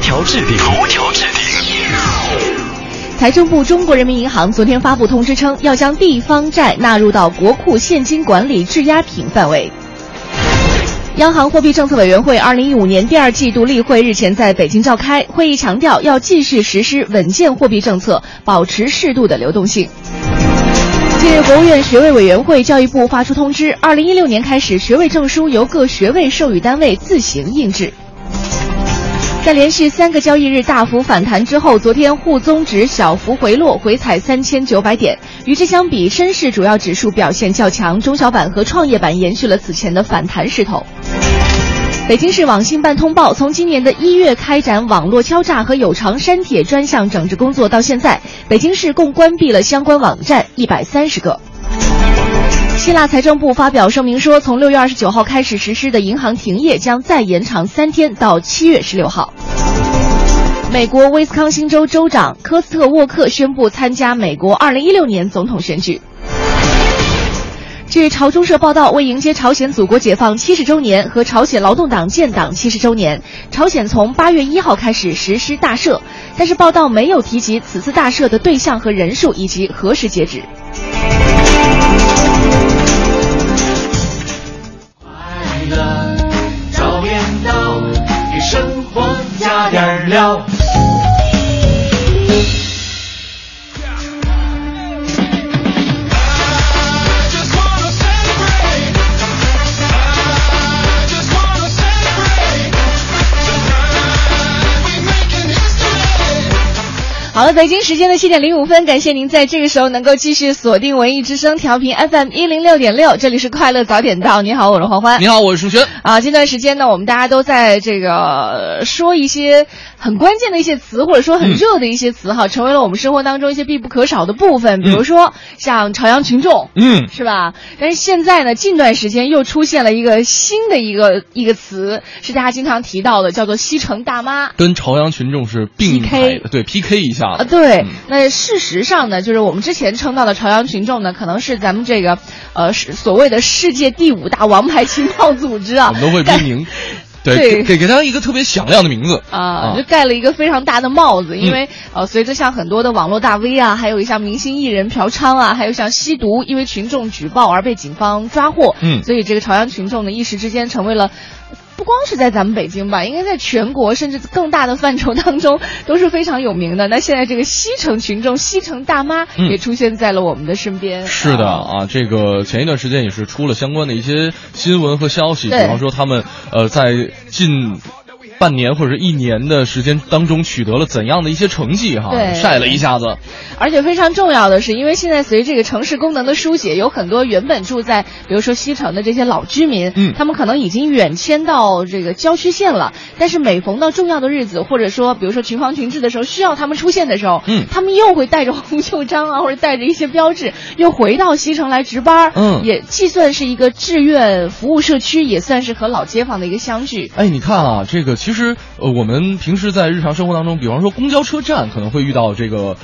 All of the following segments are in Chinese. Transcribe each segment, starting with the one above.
条置顶，头条置顶。财政部、中国人民银行昨天发布通知称，要将地方债纳入到国库现金管理质押品范围。央行货币政策委员会二零一五年第二季度例会日前在北京召开，会议强调要继续实施稳健货币政策，保持适度的流动性。近日，国务院学位委员会、教育部发出通知，二零一六年开始，学位证书由各学位授予单位自行印制。在连续三个交易日大幅反弹之后，昨天沪综指小幅回落，回踩三千九百点。与之相比，深市主要指数表现较强，中小板和创业板延续了此前的反弹势头。北京市网信办通报，从今年的一月开展网络敲诈和有偿删帖专项整治工作到现在，北京市共关闭了相关网站一百三十个。希腊财政部发表声明说，从六月二十九号开始实施的银行停业将再延长三天，到七月十六号。美国威斯康星州州长科斯特沃克宣布参加美国二零一六年总统选举。据朝中社报道，为迎接朝鲜祖国解放七十周年和朝鲜劳动党建党七十周年，朝鲜从八月一号开始实施大赦，但是报道没有提及此次大赦的对象和人数以及何时截止。快乐早点到，给生活加点料。好了，北京时间的七点零五分，感谢您在这个时候能够继续锁定文艺之声调频 FM 一零六点六，这里是快乐早点到。你好，我是黄欢。你好，我是舒轩。啊，近段时间呢，我们大家都在这个说一些很关键的一些词，或者说很热的一些词哈，成为了我们生活当中一些必不可少的部分。比如说像朝阳群众，嗯，是吧？但是现在呢，近段时间又出现了一个新的一个一个词，是大家经常提到的，叫做西城大妈。跟朝阳群众是并排的，对 PK 一下啊，对。那事实上呢，就是我们之前称道的朝阳群众呢，可能是咱们这个呃所谓的世界第五大王牌情报组织啊，我们都会命名。对，给给他一个特别响亮的名字啊，就盖了一个非常大的帽子，因为呃，随着像很多的网络大 V 啊，还有一像明星艺人嫖娼啊，还有像吸毒，因为群众举报而被警方抓获，嗯，所以这个朝阳群众呢，一时之间成为了。不光是在咱们北京吧，应该在全国甚至更大的范畴当中 都是非常有名的。那现在这个西城群众、西城大妈也出现在了我们的身边。是的啊，这个前一段时间也是出了相关的一些新闻和消息，比方说他们呃在近。半年或者一年的时间当中取得了怎样的一些成绩哈？晒了一下子。而且非常重要的是，因为现在随这个城市功能的疏解，有很多原本住在比如说西城的这些老居民，嗯，他们可能已经远迁到这个郊区县了。但是每逢到重要的日子，或者说比如说群防群治的时候，需要他们出现的时候，嗯，他们又会带着红袖章啊，或者带着一些标志，又回到西城来值班。嗯，也既算是一个志愿服务社区，也算是和老街坊的一个相聚。哎，你看啊，这个其实呃我。们平时在日常生活当中，比方说公交车站，可能会遇到这个。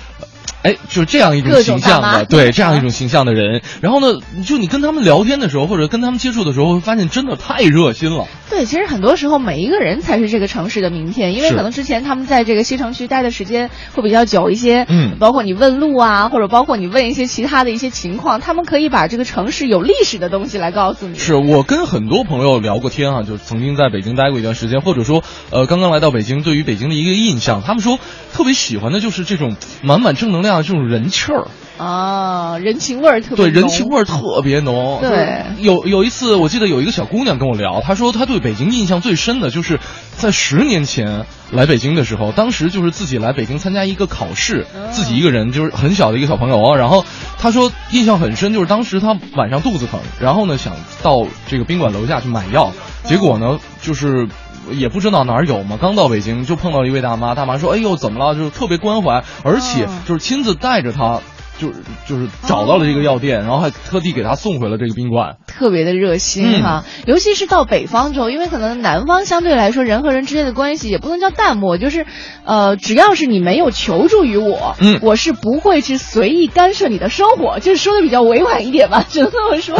哎，就是这样一种形象的，对这样一种形象的人。然后呢，就你跟他们聊天的时候，或者跟他们接触的时候，会发现真的太热心了。对，其实很多时候每一个人才是这个城市的名片，因为可能之前他们在这个西城区待的时间会比较久一些。嗯，包括你问路啊，或者包括你问一些其他的一些情况，他们可以把这个城市有历史的东西来告诉你。是我跟很多朋友聊过天啊，就是曾经在北京待过一段时间，或者说呃刚刚来到北京，对于北京的一个印象，他们说特别喜欢的就是这种满满正能量的这种人气儿。啊，人情味儿特别对，人情味儿特别浓。对，有有一次，我记得有一个小姑娘跟我聊，她说她对北京印象最深的就是在十年前来北京的时候，当时就是自己来北京参加一个考试，自己一个人就是很小的一个小朋友，然后她说印象很深，就是当时她晚上肚子疼，然后呢想到这个宾馆楼下去买药，结果呢就是。也不知道哪儿有嘛，刚到北京就碰到一位大妈，大妈说：“哎呦，怎么了？”就是特别关怀，而且就是亲自带着她。就是就是找到了这个药店，然后还特地给他送回了这个宾馆，特别的热心哈。尤其是到北方之后，因为可能南方相对来说人和人之间的关系也不能叫淡漠，就是呃，只要是你没有求助于我，嗯，我是不会去随意干涉你的生活，就是说的比较委婉一点吧，只能这么说。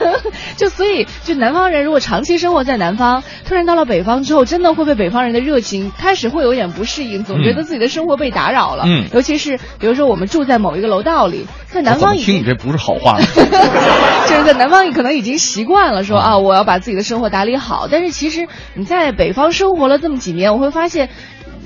就所以，就南方人如果长期生活在南方，突然到了北方之后，真的会被北方人的热情开始会有点不适应，总觉得自己的生活被打扰了。嗯，尤其是比如说我们住在某一个。楼道里，在南方听你这不是好话，就是在南方，你可能已经习惯了说啊，我要把自己的生活打理好。但是其实你在北方生活了这么几年，我会发现。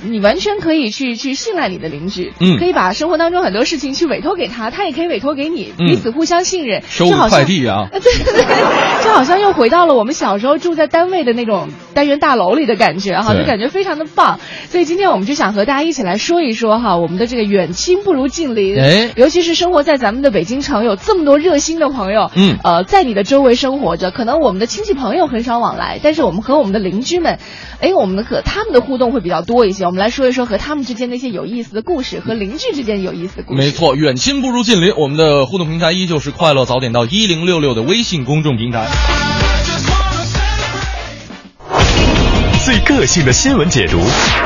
你完全可以去去信赖你的邻居，嗯，可以把生活当中很多事情去委托给他，他也可以委托给你，彼此互相信任。收快递啊，对对对，就好像又回到了我们小时候住在单位的那种单元大楼里的感觉哈，就感觉非常的棒。所以今天我们就想和大家一起来说一说哈，我们的这个远亲不如近邻，哎，尤其是生活在咱们的北京城，有这么多热心的朋友，嗯，呃，在你的周围生活着，可能我们的亲戚朋友很少往来，但是我们和我们的邻居们，哎，我们的可他们的互动会比较多一些。我们来说一说和他。们之间那些有意思的故事和邻居之间有意思的故事，没错，远亲不如近邻。我们的互动平台依旧是快乐早点到一零六六的微信公众平台。最个性的新闻解读，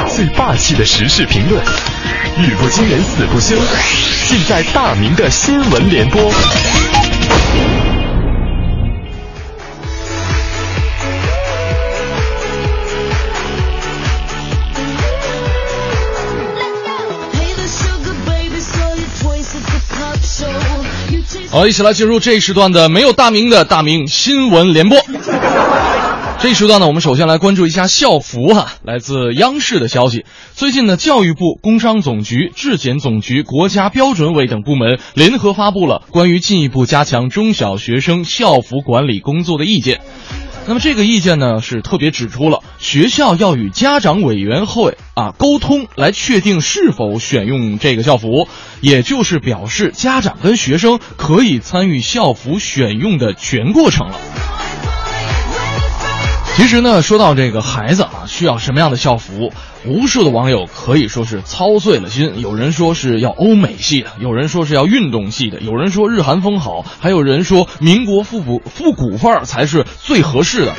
最霸气的时事评论，语不惊人死不休，尽在大明的新闻联播。好，一起来进入这一时段的没有大名的大明新闻联播。这一时段呢，我们首先来关注一下校服哈。来自央视的消息，最近呢，教育部、工商总局、质检总局、国家标准委等部门联合发布了关于进一步加强中小学生校服管理工作的意见。那么这个意见呢，是特别指出了学校要与家长委员会啊沟通，来确定是否选用这个校服，也就是表示家长跟学生可以参与校服选用的全过程了。其实呢，说到这个孩子啊，需要什么样的校服，无数的网友可以说是操碎了心。有人说是要欧美系的，有人说是要运动系的，有人说日韩风好，还有人说民国复古复古范儿才是最合适的。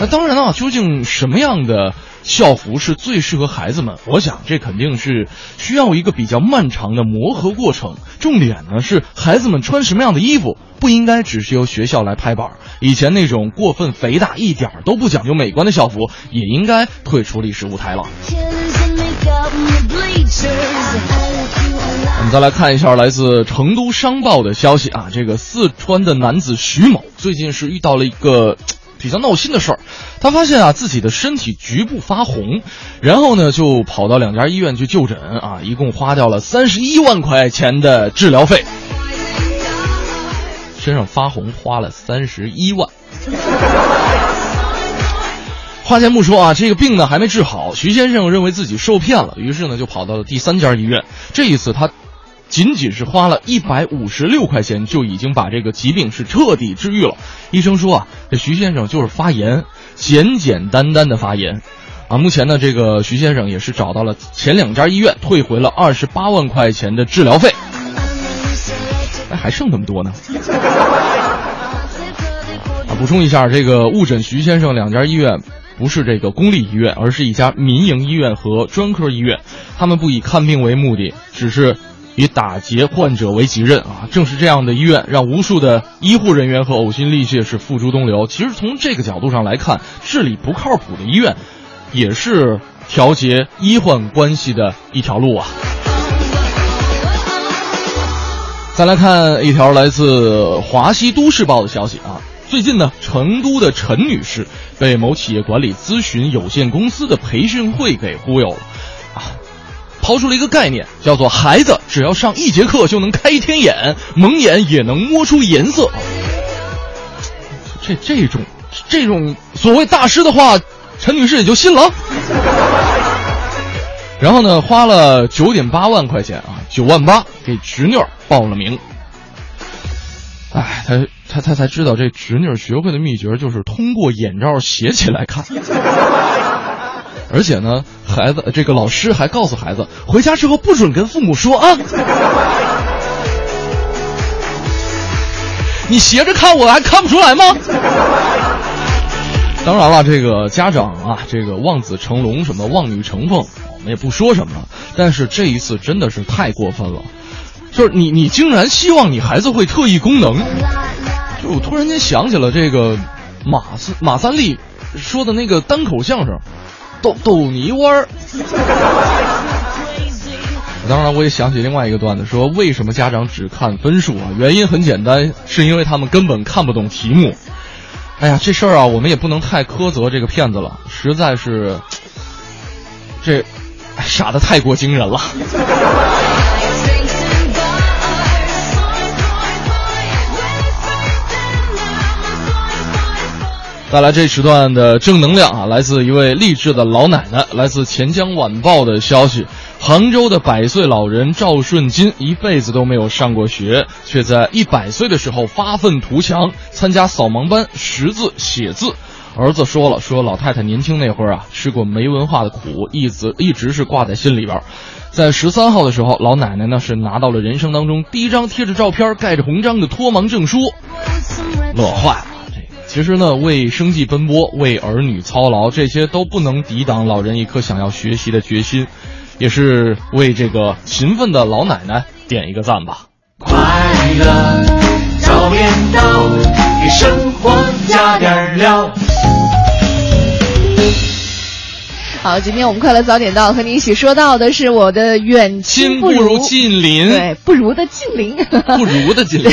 那当然了，究竟什么样的？校服是最适合孩子们，我想这肯定是需要一个比较漫长的磨合过程。重点呢是孩子们穿什么样的衣服，不应该只是由学校来拍板。以前那种过分肥大、一点都不讲究美观的校服，也应该退出历史舞台了。我们再来看一下来自成都商报的消息啊，这个四川的男子徐某最近是遇到了一个。比较闹心的事儿，他发现啊自己的身体局部发红，然后呢就跑到两家医院去就诊啊，一共花掉了三十一万块钱的治疗费。身上发红花了三十一万，花钱不说啊，这个病呢还没治好。徐先生认为自己受骗了，于是呢就跑到了第三家医院。这一次他。仅仅是花了一百五十六块钱，就已经把这个疾病是彻底治愈了。医生说啊，这徐先生就是发炎，简简单单的发炎，啊，目前呢，这个徐先生也是找到了前两家医院，退回了二十八万块钱的治疗费。哎，还剩那么多呢。啊，补充一下，这个误诊徐先生两家医院不是这个公立医院，而是一家民营医院和专科医院，他们不以看病为目的，只是。以打劫患者为己任啊！正是这样的医院，让无数的医护人员和呕心沥血是付诸东流。其实从这个角度上来看，治理不靠谱的医院，也是调节医患关系的一条路啊。再来看一条来自《华西都市报》的消息啊，最近呢，成都的陈女士被某企业管理咨询有限公司的培训会给忽悠了啊。抛出了一个概念，叫做“孩子只要上一节课就能开天眼，蒙眼也能摸出颜色”。这这种这种所谓大师的话，陈女士也就信了。然后呢，花了九点八万块钱啊，九万八给侄女报了名。哎，他他他才知道这侄女学会的秘诀就是通过眼罩写起来看。而且呢，孩子这个老师还告诉孩子，回家之后不准跟父母说啊。你斜着看我还看不出来吗？当然了，这个家长啊，这个望子成龙，什么望女成凤，我们也不说什么了。但是这一次真的是太过分了，就是你你竟然希望你孩子会特异功能，就我突然间想起了这个马三马三立说的那个单口相声，逗逗你玩儿。当然，我也想起另外一个段子，说为什么家长只看分数啊？原因很简单，是因为他们根本看不懂题目。哎呀，这事儿啊，我们也不能太苛责这个骗子了，实在是，这傻的太过惊人了。带来这时段的正能量啊，来自一位励志的老奶奶，来自钱江晚报的消息。杭州的百岁老人赵顺金一辈子都没有上过学，却在一百岁的时候发愤图强，参加扫盲班识字写字。儿子说了，说老太太年轻那会儿啊，吃过没文化的苦，一直一直是挂在心里边。在十三号的时候，老奶奶呢是拿到了人生当中第一张贴着照片、盖着红章的脱盲证书，乐坏了。其实呢，为生计奔波，为儿女操劳，这些都不能抵挡老人一颗想要学习的决心，也是为这个勤奋的老奶奶点一个赞吧。快乐早点到，给生活加点料。好，今天我们快乐早点到，和你一起说到的是我的远亲不如。近邻，对，不如的近邻，不如的近邻，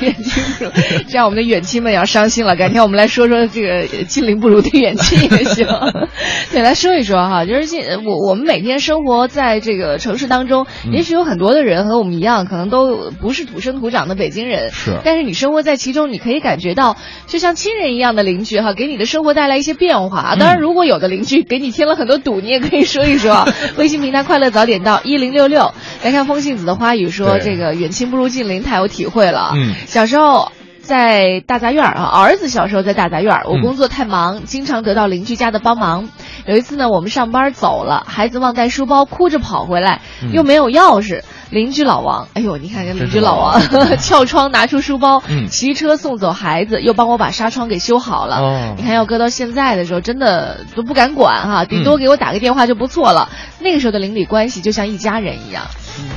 远亲不如，这样我们的远亲们要伤心了。改天我们来说说这个近邻不如的远亲也行。对，来说一说哈，就是近我我们每天生活在这个城市当中，也许有很多的人和我们一样，可能都不是土生土长的北京人，是，但是你生活在其中，你可以感觉到就像亲人一样的邻居哈，给你的生活带来一些变化。当然，如果有的邻居给你添了很多赌，你也可以说一说。微信平台快乐早点到一零六六，来看风信子的花语说，这个远亲不如近邻，太有体会了。嗯，小时候。在大杂院啊，儿子小时候在大杂院，我工作太忙，经常得到邻居家的帮忙。有一次呢，我们上班走了，孩子忘带书包，哭着跑回来，又没有钥匙。邻居老王，哎呦，你看看邻居老王，撬窗拿出书包，骑车送走孩子，又帮我把纱窗给修好了。你看，要搁到现在的时候，真的都不敢管哈，顶多给我打个电话就不错了。那个时候的邻里关系就像一家人一样。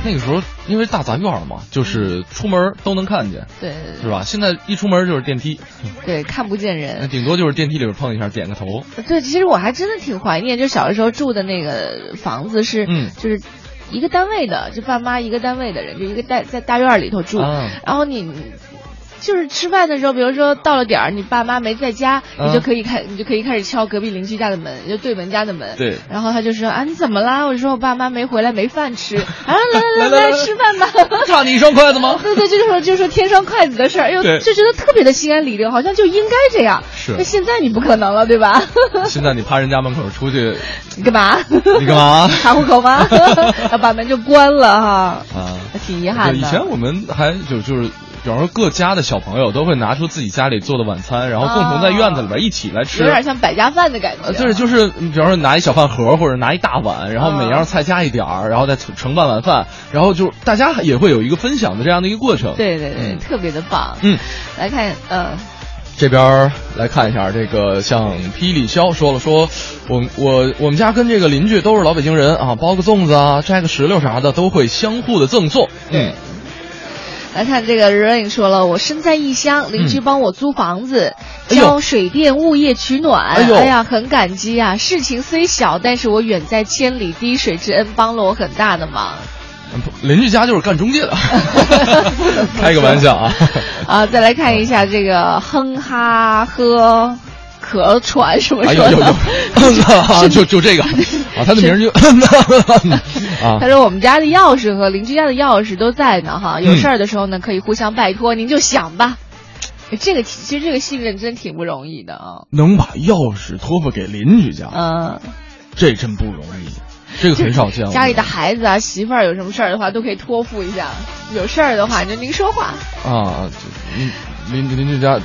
那个时候因为大杂院嘛，就是出门都能看见，对，是吧？现在一出门就是电梯，对，看不见人，顶多就是电梯里边碰一下，点个头。对，其实我还真的挺怀念，就小的时候住的那个房子是，嗯，就是。一个单位的，就爸妈一个单位的人，就一个大在大院里头住，然后你。就是吃饭的时候，比如说到了点儿，你爸妈没在家，你就可以开，你就可以开始敲隔壁邻居家的门，就对门家的门。对。然后他就说啊，你怎么啦？我说我爸妈没回来，没饭吃。啊，来来来来吃饭吧。差你一双筷子吗？对对，就是说就是说添双筷子的事儿，哎呦，就觉得特别的心安理得，好像就应该这样。是。那现在你不可能了，对吧？现在你趴人家门口出去，你干嘛？你干嘛？查户口吗？要把门就关了哈。啊。挺遗憾的。以前我们还就就是。比方说，各家的小朋友都会拿出自己家里做的晚餐，然后共同在院子里边一起来吃，有点像百家饭的感觉。就是就是，比方说拿一小饭盒或者拿一大碗，然后每样菜加一点儿，然后再盛半碗饭，然后就大家也会有一个分享的这样的一个过程。对对对，特别的棒。嗯，来看，嗯，这边来看一下，这个像霹雳肖说了，说我我我们家跟这个邻居都是老北京人啊，包个粽子啊，摘个石榴啥的，都会相互的赠送。嗯。来看这个 Rain 说了，我身在异乡，邻居帮我租房子，交水电物业取暖，哎呀，很感激啊。事情虽小，但是我远在千里，滴水之恩帮了我很大的忙。邻居家就是干中介的，开个玩笑啊。啊，再来看一下这个哼哈呵。咳喘什么什么？有有有，就就这个啊，他的名就 啊。他说我们家的钥匙和邻居家的钥匙都在呢，哈，有事儿的时候呢可以互相拜托，您就想吧。这个其实这个信任真挺不容易的啊。能把钥匙托付给邻居家，嗯，这真不容易，这个很少见。家里的孩子啊、媳妇儿有什么事儿的话，都可以托付一下。有事儿的话，就您说话啊。邻邻邻居家。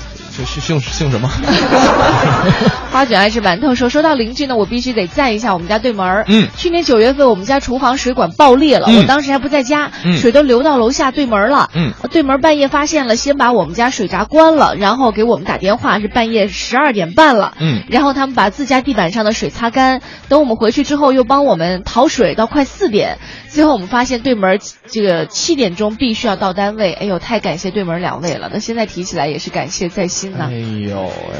姓姓姓什么？花卷爱吃馒头说，说到邻居呢，我必须得赞一下我们家对门儿。嗯去年九月份，我们家厨房水管爆裂了，嗯我当时还不在家，嗯水都流到楼下对门了。嗯对门半夜发现了，先把我们家水闸关了，然后给我们打电话，是半夜十二点半了。嗯然后他们把自家地板上的水擦干，等我们回去之后又帮我们淘水到快四点，最后我们发现对门这个七点钟必须要到单位，哎呦，太感谢对门两位了。那现在提起来也是感谢在心呐、哎呦喂，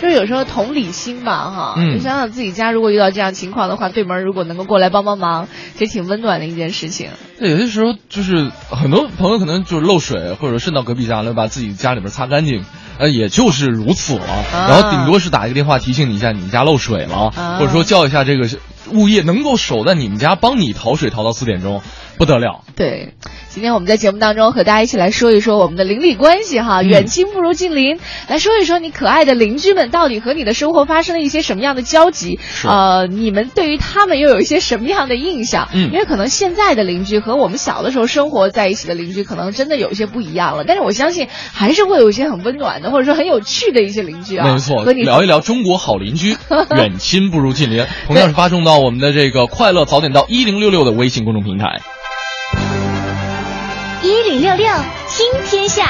就是有时候同理心吧，哈，嗯。你想想自己家如果遇到这样情况的话，对门如果能够过来帮帮忙，其实挺温暖的一件事情。对，有些时候就是很多朋友可能就是漏水，或者渗到隔壁家了，把自己家里边擦干净，呃，也就是如此了。啊。然后顶多是打一个电话提醒你一下，你们家漏水了，啊。或者说叫一下这个物业能够守在你们家，帮你淘水淘到四点钟，不得了。对，今天我们在节目当中和大家一起来说一说我们的邻里关系哈，嗯远亲不如近邻，来说一说你可爱的邻居们到底和你的生活发生了一些什么样的交集？呃，你们对于他们又有一些什么样的印象？嗯因为可能现在的邻居和我们小的时候生活在一起的邻居，可能真的有一些不一样了。但是我相信还是会有一些很温暖的，或者说很有趣的一些邻居啊。没错，和你聊一聊中国好邻居，远亲不如近邻，同样是发送到我们的这个快乐早点到一零六六的微信公众平台。零六六听天下，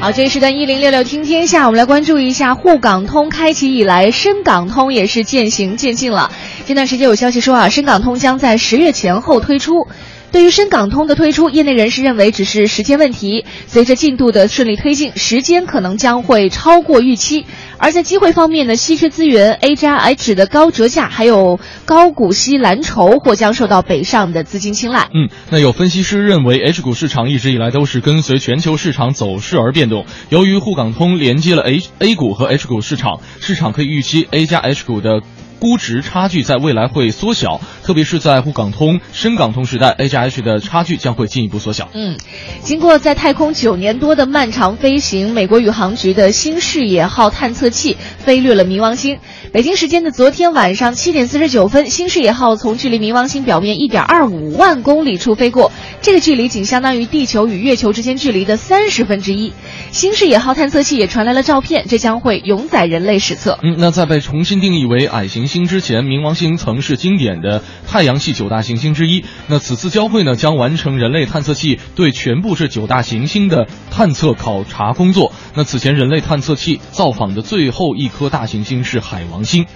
好，这一时段一零六六听天下，我们来关注一下沪港通开启以来，深港通也是渐行渐近了。这段时间有消息说啊，深港通将在十月前后推出。对于深港通的推出，业内人士认为只是时间问题。随着进度的顺利推进，时间可能将会超过预期。而在机会方面呢，稀缺资源 A 加 H 的高折价，还有高股息蓝筹或将受到北上的资金青睐。嗯，那有分析师认为，H 股市场一直以来都是跟随全球市场走势而变动。由于沪港通连接了 H A 股和 H 股市场，市场可以预期 A 加 H 股的。估值差距在未来会缩小，特别是在沪港通、深港通时代，A 加 H 的差距将会进一步缩小。嗯，经过在太空九年多的漫长飞行，美国宇航局的新视野号探测器飞掠了冥王星。北京时间的昨天晚上七点四十九分，新视野号从距离冥王星表面一点二五万公里处飞过，这个距离仅相当于地球与月球之间距离的三十分之一。新视野号探测器也传来了照片，这将会永载人类史册。嗯，那在被重新定义为矮行星星之前，冥王星曾是经典的太阳系九大行星之一。那此次交会呢，将完成人类探测器对全部这九大行星的探测考察工作。那此前人类探测器造访的最后一颗大行星是海王星。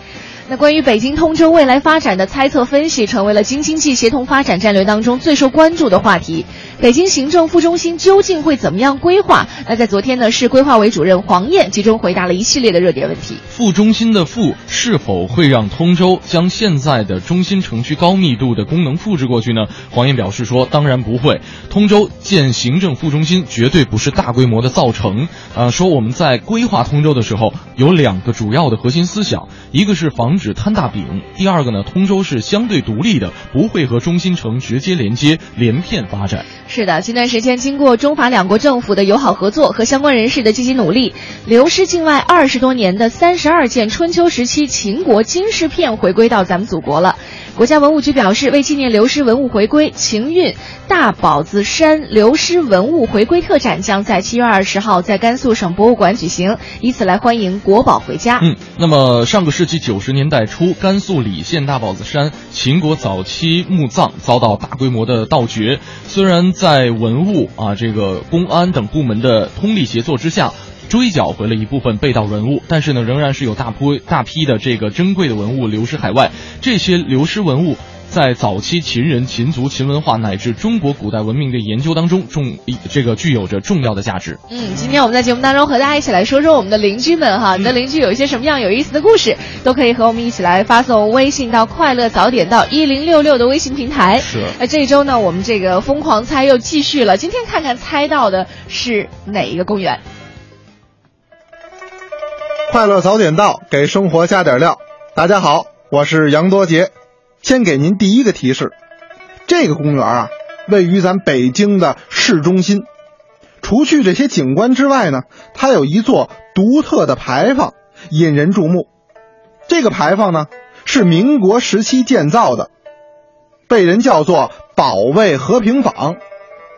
那关于北京通州未来发展的猜测分析，成为了京津冀协同发展战略当中最受关注的话题。北京行政副中心究竟会怎么样规划？那在昨天呢，市规划委主任黄燕集中回答了一系列的热点问题。副中心的副是否会让通州将现在的中心城区高密度的功能复制过去呢？黄燕表示说，当然不会。通州建行政副中心绝对不是大规模的造城。呃，说我们在规划通州的时候有两个主要的核心思想，一个是防止摊大饼，第二个呢，通州是相对独立的，不会和中心城直接连接，连片发展。是的，近段时间经过中法两国政府的友好合作和相关人士的积极努力，流失境外二十多年的三十二件春秋时期秦国金饰片回归到咱们祖国了。国家文物局表示，为纪念流失文物回归，秦韵大宝子山流失文物回归特展将在七月二十号在甘肃省博物馆举行，以此来欢迎国宝回家。嗯，那么上个世纪九十年代初，甘肃礼县大宝子山秦国早期墓葬遭到大规模的盗掘，虽然在文物啊这个公安等部门的通力协作之下。追缴回了一部分被盗文物，但是呢，仍然是有大批大批的这个珍贵的文物流失海外。这些流失文物在早期秦人、秦族、秦文化乃至中国古代文明的研究当中，重这个具有着重要的价值。嗯，今天我们在节目当中和大家一起来说说我们的邻居们哈，你的邻居有一些什么样有意思的故事，都可以和我们一起来发送微信到快乐早点到一零六六的微信平台。是那这一周呢，我们这个疯狂猜又继续了，今天看看猜到的是哪一个公园？快乐早点到，给生活加点料。大家好，我是杨多杰。先给您第一个提示，这个公园啊，位于咱北京的市中心。除去这些景观之外呢，它有一座独特的牌坊，引人注目。这个牌坊呢，是民国时期建造的，被人叫做“保卫和平坊”。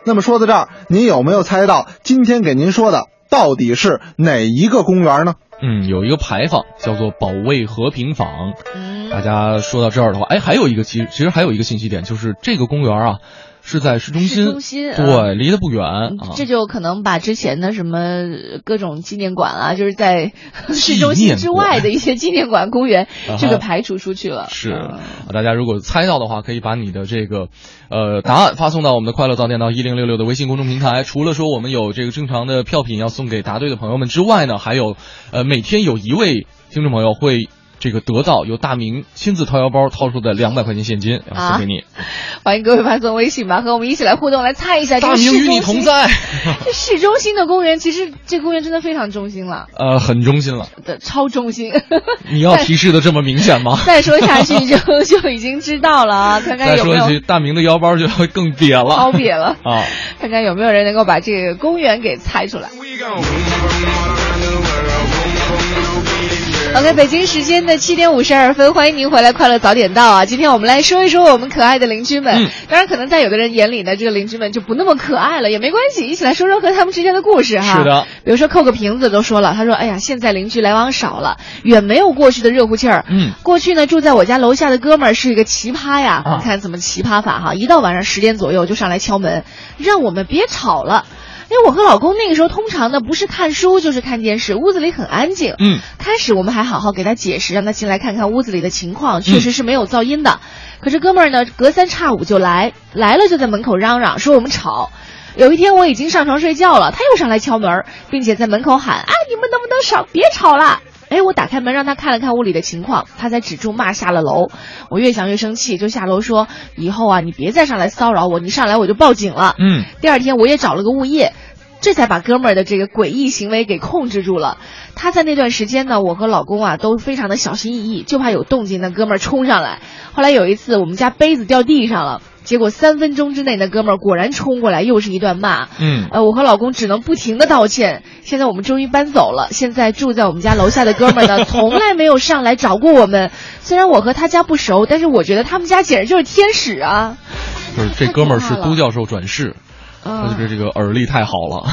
那么说到这儿，您有没有猜到今天给您说的到底是哪一个公园呢？嗯，有一个牌坊叫做保卫和平坊。嗯大家说到这儿的话，哎，还有一个其实其实还有一个信息点，就是这个公园啊是在市中心，市中心啊对，离得不远啊。这就可能把之前的什么各种纪念馆啊，就是在市中心之外的一些纪念馆、公园这个排除出去了。是，大家如果猜到的话，可以把你的这个呃答案发送到我们的快乐早点到一零六六的微信公众平台。除了说我们有这个正常的票品要送给答对的朋友们之外呢，还有呃每天有一位听众朋友会。这个得到由大明亲自掏腰包掏出的两百块钱现金，啊送给你。欢迎各位发送微信吧，和我们一起来互动，来猜一下这个市大明与你。同在，这 市中心的公园，其实这公园真的非常中心了，呃，很中心了。的超中心。你要提示的这么明显吗？再说下去就就已经知道了啊，看看有没有说一句，大明的腰包就要更瘪了，超瘪了啊！看看有没有人能够把这个公园给猜出来。OK，北京时间的七点五十二分，欢迎您回来，快乐早点到啊！今天我们来说一说我们可爱的邻居们。嗯当然，可能在有的人眼里呢，这个邻居们就不那么可爱了，也没关系，一起来说说和他们之间的故事哈。是的，比如说扣个瓶子都说了，他说：“哎呀，现在邻居来往少了，远没有过去的热乎气儿。嗯，过去呢，住在我家楼下的哥们儿是一个奇葩呀，啊看怎么奇葩法哈！一到晚上十点左右就上来敲门，让我们别吵了。因为我和老公那个时候通常呢不是看书就是看电视，屋子里很安静。嗯，开始我们还好好给他解释，让他进来看看屋子里的情况，确实是没有噪音的。可是哥们儿呢，隔三差五就来，来了就在门口嚷嚷说我们吵。有一天我已经上床睡觉了，他又上来敲门，并且在门口喊：“啊，你们能不能少别吵了？”哎，我打开门让他看了看屋里的情况，他才止住骂下了楼。我越想越生气，就下楼说：“以后啊，你别再上来骚扰我，你上来我就报警了。”嗯，第二天我也找了个物业，这才把哥们儿的这个诡异行为给控制住了。他在那段时间呢，我和老公啊都非常的小心翼翼，就怕有动静，那哥们儿冲上来。后来有一次，我们家杯子掉地上了。结果三分钟之内，那哥们儿果然冲过来，又是一段骂。嗯呃，我和老公只能不停的道歉。现在我们终于搬走了，现在住在我们家楼下的哥们儿呢，从来没有上来找过我们。虽然我和他家不熟，但是我觉得他们家简直就是天使啊！就是这哥们儿是都教授转世，嗯他就是这个耳力太好了。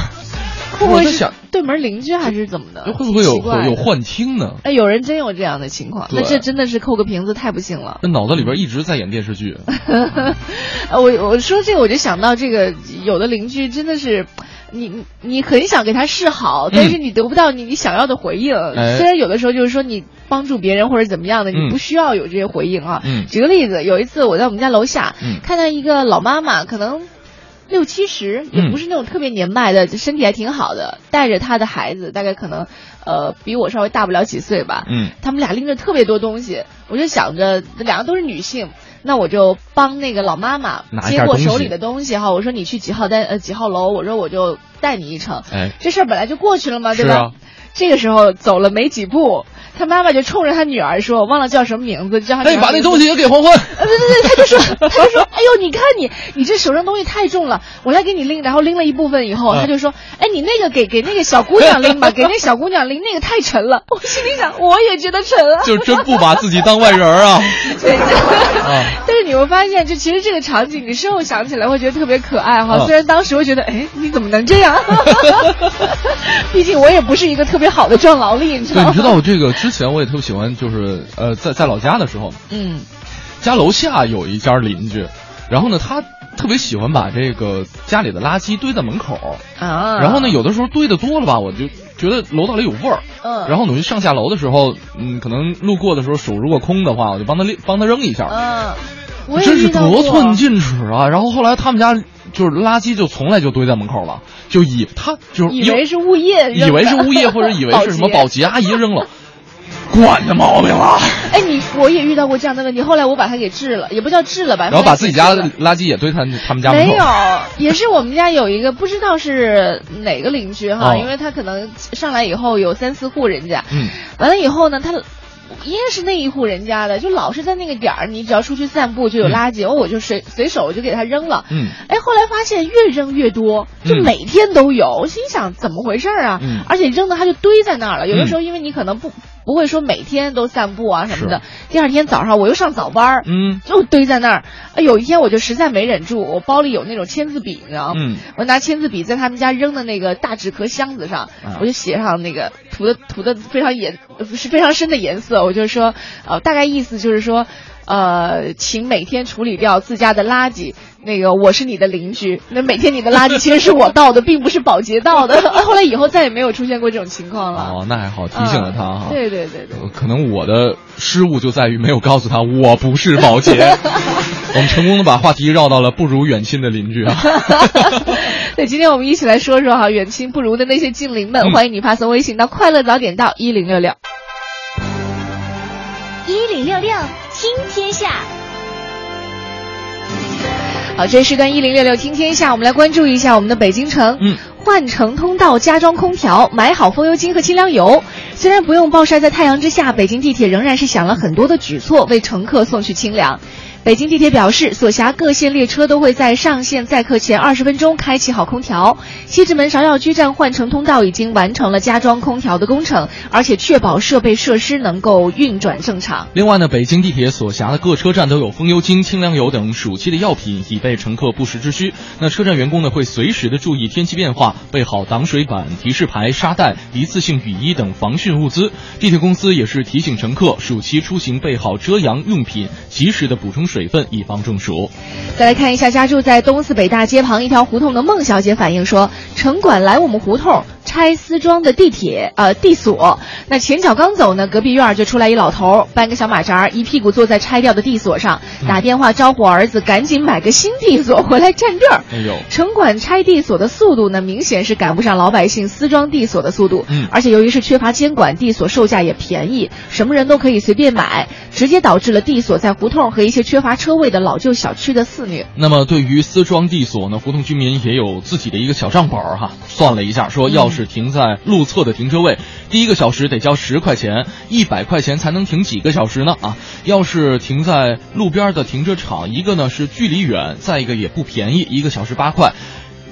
会不会想，对门邻居还是怎么的？会不会有奇怪的有幻听呢？哎，有人真有这样的情况，那这真的是扣个瓶子，太不幸了。那脑子里边一直在演电视剧。呃我我说这个，我就想到这个，有的邻居真的是。你你你很想给他示好，但是你得不到你你想要的回应。虽然有的时候就是说你帮助别人或者怎么样的，嗯你不需要有这些回应啊。嗯举个例子，有一次我在我们家楼下、嗯看到一个老妈妈，可能六七十，也嗯不是那种特别年迈的，就身体还挺好的，带着他的孩子，大概可能呃比我稍微大不了几岁吧。嗯他们俩拎着特别多东西，我就想着两个都是女性，那我就帮那个老妈妈接过手里的东西哈。我说你去几号单呃几号楼，我说我就带你一程。哎，这事儿本来就过去了嘛，对吧？啊这个时候走了没几步，他妈妈就冲着他女儿说：“我忘了叫什么名字，叫哎，名字。”把那东西也给欢欢。呃，对对对，他就说，他就说，哎呦，你看你，你这手上东西太重了，我来给你拎。然后拎了一部分以后，嗯他就说，哎，你那个给给那个小姑娘拎吧，给那小姑娘拎，那个太沉了。我心里想，我也觉得沉啊。就真不把自己当外人啊！对，啊但是你会发现，就其实这个场景，你事后想起来会觉得特别可爱哈。嗯虽然当时会觉得，哎，你怎么能这样？毕竟我也不是一个特别好的壮劳力，你知道？你知道我这个之前我也特别喜欢，就是呃，在在老家的时候，嗯。家楼下有一家邻居，然后呢，他特别喜欢把这个家里的垃圾堆在门口，啊，然后呢，有的时候堆的多了吧，我就觉得楼道里有味儿，嗯，然后我就上下楼的时候，嗯，可能路过的时候手如果空的话，我就帮他拎帮他扔一下，嗯，我真是得寸进尺啊！然后后来他们家就是垃圾就从来就堆在门口了，就以他就是以为是物业，以为是物业或者以为是什么 保洁。洁阿姨扔了，惯的毛病了。哎，你我也遇到过这样的问题，后来我把它给治了，也不叫治了吧，然后把自己家的垃圾也堆他他们家。没有，也是我们家有一个不知道是哪个邻居哈，哦因为他可能上来以后有三四户人家，嗯，完了以后呢，他应该是那一户人家的，就老是在那个点儿，你只要出去散步就有垃圾，哦，我就随随手我就给他扔了，嗯，哎，后来发现越扔越多，就嗯每天都有，我心想怎么回事儿啊？嗯而且扔的它就堆在那儿了，有的时候因为你可能不。不会说每天都散步啊什么的。第二天早上我又上早班儿，嗯，就堆在那儿。有一天我就实在没忍住，我包里有那种签字笔，你知道吗？嗯，我拿签字笔在他们家扔的那个大纸壳箱子上，啊我就写上那个涂的涂的非常颜是非常深的颜色，我就说，呃，大概意思就是说。呃，请每天处理掉自家的垃圾。那个，我是你的邻居，那每天你的垃圾其实是我倒的，并不是保洁倒的。后来以后再也没有出现过这种情况了。哦，那还好，提醒了他哈。嗯对对对对。呃可能我的失误就在于没有告诉他我不是保洁。我们成功的把话题绕到了不如远亲的邻居啊。对，今天我们一起来说说哈，远亲不如的那些近邻们。嗯欢迎你发送微信到“快乐早点到一零六六”。一零六六听天下，好，这是段一零六六听天下，我们来关注一下我们的北京城。嗯，换乘通道加装空调，买好风油精和清凉油。虽然不用暴晒在太阳之下，北京地铁仍然是想了很多的举措，为乘客送去清凉。北京地铁表示，所辖各线列车都会在上线载客前二十分钟开启好空调。西直门芍药居站换乘通道已经完成了加装空调的工程，而且确保设备设施能够运转正常。另外呢，北京地铁所辖的各车站都有风油精、清凉油等暑期的药品，以备乘客不时之需。那车站员工呢会随时的注意天气变化，备好挡水板、提示牌、沙袋、一次性雨衣等防汛物资。地铁公司也是提醒乘客暑期出行备好遮阳用品，及时的补充水分，以防中暑。再来看一下家住在东四北大街旁一条胡同的孟小姐反映说，城管来我们胡同拆私装的地铁呃地锁，那前脚刚走呢，隔壁院儿就出来一老头儿，搬个小马扎儿，一屁股坐在拆掉的地锁上，打电话招呼儿子赶紧买个新地锁回来占地儿。哎呦，城管拆地锁的速度呢，明显是赶不上老百姓私装地锁的速度。嗯而且由于是缺乏监管，地锁售价也便宜，什么人都可以随便买，直接导致了地锁在胡同和一些缺乏车位的老旧小区的肆虐。那么对于私装地锁呢，胡同居民也有自己的一个小账本儿哈，算了一下，说要是停在路侧的停车位，第一个小时得交十块钱，一百块钱才能停几个小时呢啊？要是停在路边的停车场，一个呢是距离远，再一个也不便宜，一个小时八块。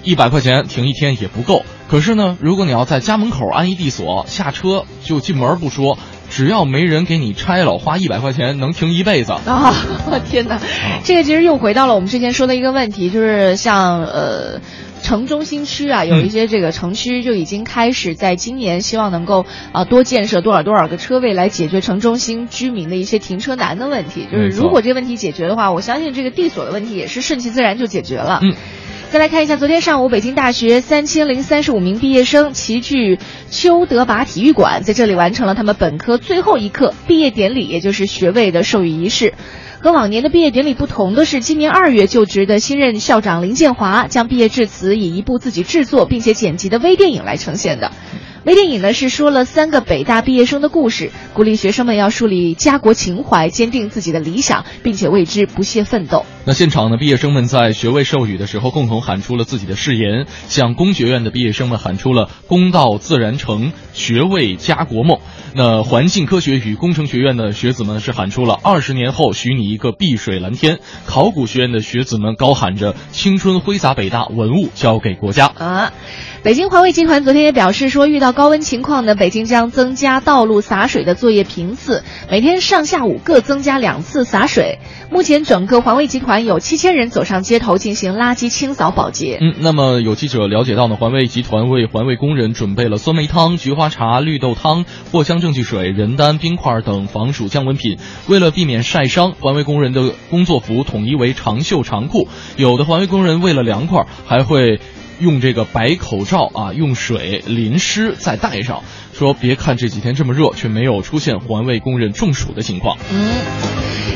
一百块钱停一天也不够，可是呢，如果你要在家门口安一地锁，下车就进门不说，只要没人给你拆了，花一百块钱能停一辈子。啊！天哪，这个其实又回到了我们之前说的一个问题，就是像呃。城中心区啊，有一些这个城区就已经开始在今年希望能够啊、多建设多少多少个车位来解决城中心居民的一些停车难的问题。就是如果这个问题解决的话，我相信这个地锁的问题也是顺其自然就解决了。嗯。再来看一下，昨天上午，北京大学三千零三十五名毕业生齐聚邱德拔体育馆，在这里完成了他们本科最后一课毕业典礼，也就是学位的授予仪式。和往年的毕业典礼不同的是，今年二月就职的新任校长林建华将毕业致辞以一部自己制作并且剪辑的微电影来呈现的。微电影呢是说了三个北大毕业生的故事，鼓励学生们要树立家国情怀，坚定自己的理想，并且为之不懈奋斗。那现场呢，毕业生们在学位授予的时候，共同喊出了自己的誓言，向工学院的毕业生们喊出了“公道自然成，学位家国梦”。那环境科学与工程学院的学子们是喊出了“二十年后许你一个碧水蓝天”，考古学院的学子们高喊着“青春挥洒北大，文物交给国家”。啊，北京环卫集团昨天也表示说，遇到高温情况呢，北京将增加道路洒水的作业频次，每天上下午各增加两次洒水。目前整个环卫集团有七千人走上街头进行垃圾清扫保洁。嗯，那么有记者了解到呢，环卫集团为环卫工人准备了酸梅汤、菊花茶、绿豆汤、藿香正气水、人丹、冰块等防暑降温品。为了避免晒伤，环卫工人的工作服统一为长袖长裤。有的环卫工人为了凉快，还会用这个白口罩啊，用水淋湿再戴上。说别看这几天这么热，却没有出现环卫工人中暑的情况。嗯。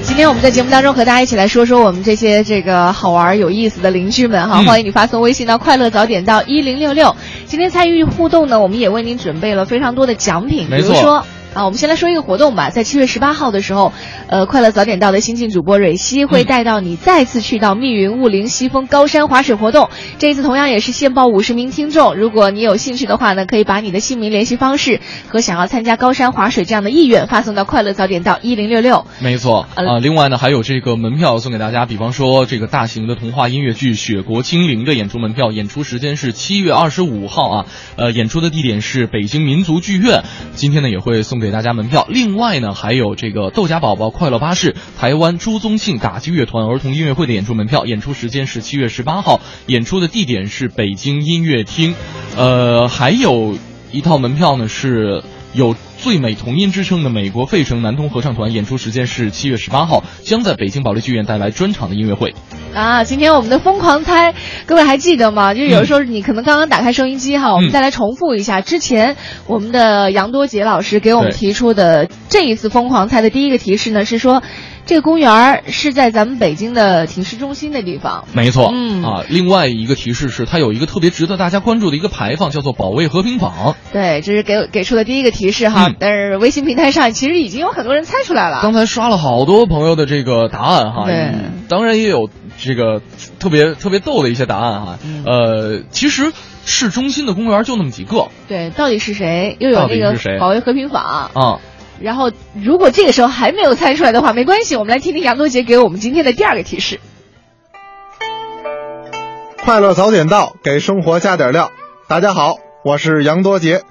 今天我们在节目当中和大家一起来说说我们这些这个好玩有意思的邻居们哈，嗯欢迎你发送微信到快乐早点到一零六六。今天参与互动呢，我们也为您准备了非常多的奖品，比没错如说。啊，我们先来说一个活动吧，在七月十八号的时候，呃，快乐早点到的新晋主播蕊希会带到你再次去到密云雾灵西峰高山滑水活动。这一次同样也是限报五十名听众，如果你有兴趣的话呢，可以把你的姓名、联系方式和想要参加高山滑水这样的意愿发送到快乐早点到一零六六。没错呃啊，另外呢，还有这个门票送给大家，比方说这个大型的童话音乐剧《雪国精灵》的演出门票，演出时间是七月二十五号啊，呃，演出的地点是北京民族剧院。今天呢，也会送给。给大家门票。另外呢，还有这个豆荚宝宝快乐巴士、台湾朱宗庆打击乐团儿童音乐会的演出门票，演出时间是七月十八号，演出的地点是北京音乐厅。呃，还有一套门票呢是。有最美童音之称的美国费城男童合唱团演出时间是七月十八号，将在北京保利剧院带来专场的音乐会。啊，今天我们的疯狂猜，各位还记得吗？就是有时候你可能刚刚打开收音机哈，我们再来重复一下之前我们的杨多杰老师给我们提出的这一次疯狂猜的第一个提示呢，是说。这个公园是在咱们北京的挺市中心的地方，没错。嗯啊，另外一个提示是，它有一个特别值得大家关注的一个牌坊，叫做“保卫和平坊”。对，这是给给出的第一个提示哈。嗯但是微信平台上其实已经有很多人猜出来了。刚才刷了好多朋友的这个答案哈，对，当然也有这个特别特别逗的一些答案哈。嗯呃，其实市中心的公园就那么几个对，到底是谁？又有到那个保卫和平坊。啊。然后，如果这个时候还没有猜出来的话，没关系，我们来听听杨多杰给我们今天的第二个提示。快乐早点到，给生活加点料。大家好，我是杨多杰。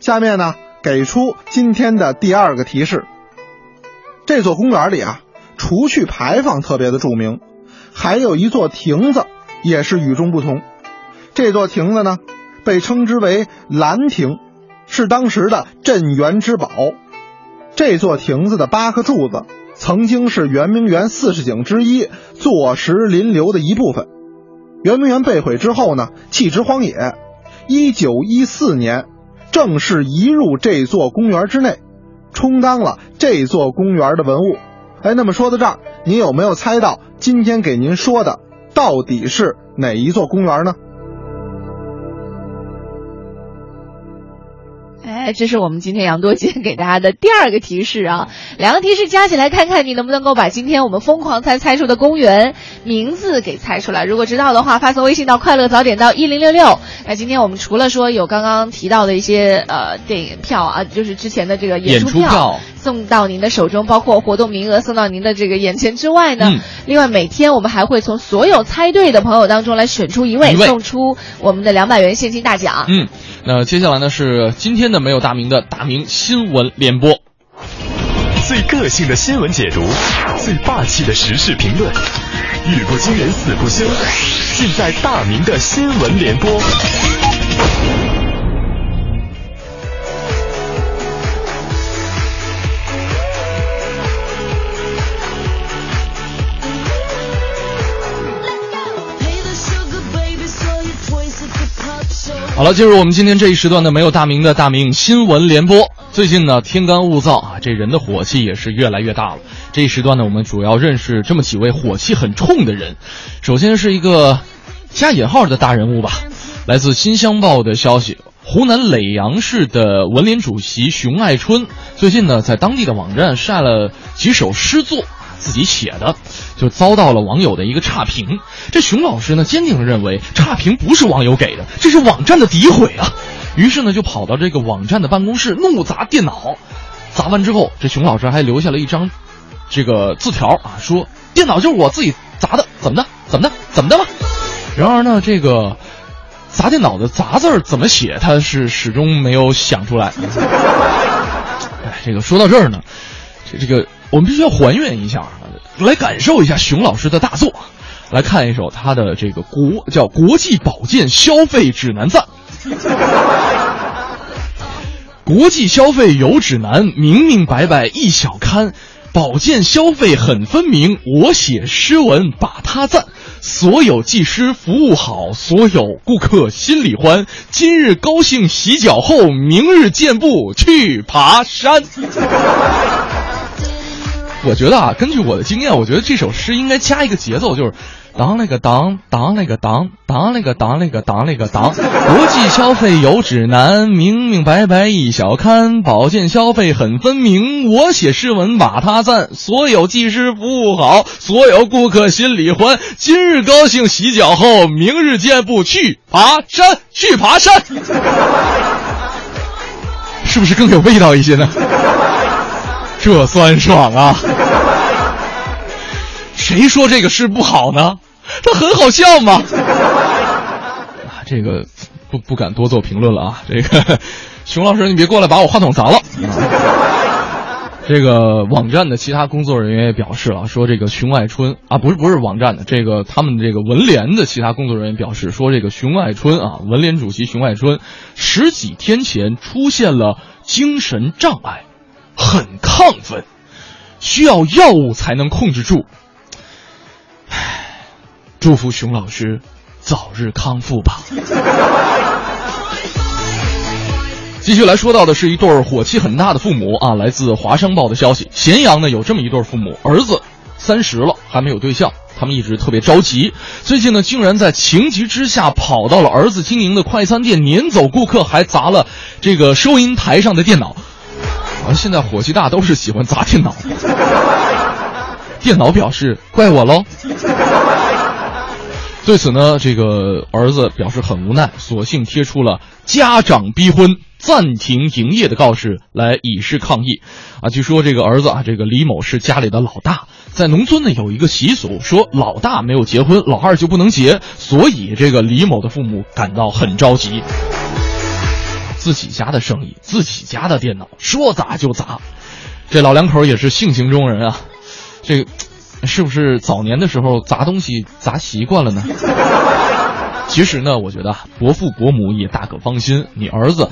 下面呢，给出今天的第二个提示。这座公园里啊，除去牌坊特别的著名，还有一座亭子也是与众不同。这座亭子呢，被称之为兰亭，是当时的镇园之宝。这座亭子的八个柱子，曾经是圆明园四十景之一坐石临流的一部分。圆明园被毁之后呢，弃之荒野。一九一四年，正式移入这座公园之内，充当了这座公园的文物。哎，那么说到这儿，您有没有猜到今天给您说的到底是哪一座公园呢？哎，这是我们今天杨多杰给大家的第二个提示啊，两个提示加起来，看看你能不能够把今天我们疯狂猜猜出的公园名字给猜出来。如果知道的话，发送微信到快乐早点到一零六六。那今天我们除了说有刚刚提到的一些呃电影票啊，就是之前的这个演出出票送到您的手中，包括活动名额送到您的这个眼前之外呢，嗯另外每天我们还会从所有猜对的朋友当中来选出一位，一位送出我们的两百元现金大奖。嗯，那接下来呢是今天的没有大名的大名新闻联播。最个性的新闻解读，最霸气的时事评论，语不惊人死不休，尽在大明的新闻联播。好了，进入我们今天这一时段的没有大名的大名新闻联播。最近呢，天干物燥啊，这人的火气也是越来越大了。这一时段呢，我们主要认识这么几位火气很冲的人。首先是一个加引号的大人物吧，来自《新乡报》的消息，湖南耒阳市的文联主席熊爱春最近呢，在当地的网站晒了几首诗作。自己写的，就遭到了网友的一个差评。这熊老师呢，坚定地认为差评不是网友给的，这是网站的诋毁啊。于是呢，就跑到这个网站的办公室怒砸电脑。砸完之后，这熊老师还留下了一张这个字条啊，说电脑就是我自己砸的，怎么的？怎么的？怎么的了？然而呢，这个砸电脑的“砸”字怎么写，他是始终没有想出来。哎，这个说到这儿呢，这这个。我们必须要还原一下，来感受一下熊老师的大作，来看一首他的这个国叫《国际保健消费指南赞》。国际消费有指南，明明白白一小刊，保健消费很分明。我写诗文把它赞，所有技师服务好，所有顾客心里欢。今日高兴洗脚后，明日健步去爬山。我觉得啊，根据我的经验，我觉得这首诗应该加一个节奏，就是当那个当当那个当当那个当那个当那个当。国际消费有指南，明明白白一小刊，保健消费很分明。我写诗文把它赞，所有技师服务好，所有顾客心里欢。今日高兴洗脚后，明日健步去爬山，去爬山，是不是更有味道一些呢？这酸爽啊！谁说这个诗不好呢？它很好笑嘛！啊，这个不不敢多做评论了啊。这个熊老师，你别过来把我话筒砸了。这个网站的其他工作人员也表示了，说这个熊爱春啊，不是不是网站的，这个他们这个文联的其他工作人员表示说，这个熊爱春啊，文联主席熊爱春十几天前出现了精神障碍，很亢奋，需要药物才能控制住。唉，祝福熊老师早日康复吧。继续来说到的是一对火气很大的父母啊，来自华商报的消息，咸阳呢有这么一对父母，儿子三十了还没有对象，他们一直特别着急，最近呢竟然在情急之下跑到了儿子经营的快餐店撵走顾客，还砸了这个收银台上的电脑。啊，现在火气大都是喜欢砸电脑。电脑表示怪我喽。对此呢，这个儿子表示很无奈，索性贴出了家长逼婚、暂停营业的告示来以示抗议。啊，据说这个儿子啊，这个李某是家里的老大，在农村呢有一个习俗，说老大没有结婚，老二就不能结，所以这个李某的父母感到很着急。自己家的生意，自己家的电脑，说砸就砸。这老两口也是性情中人啊，这。是不是早年的时候砸东西砸习惯了呢？其实呢，我觉得伯父伯母也大可放心，你儿子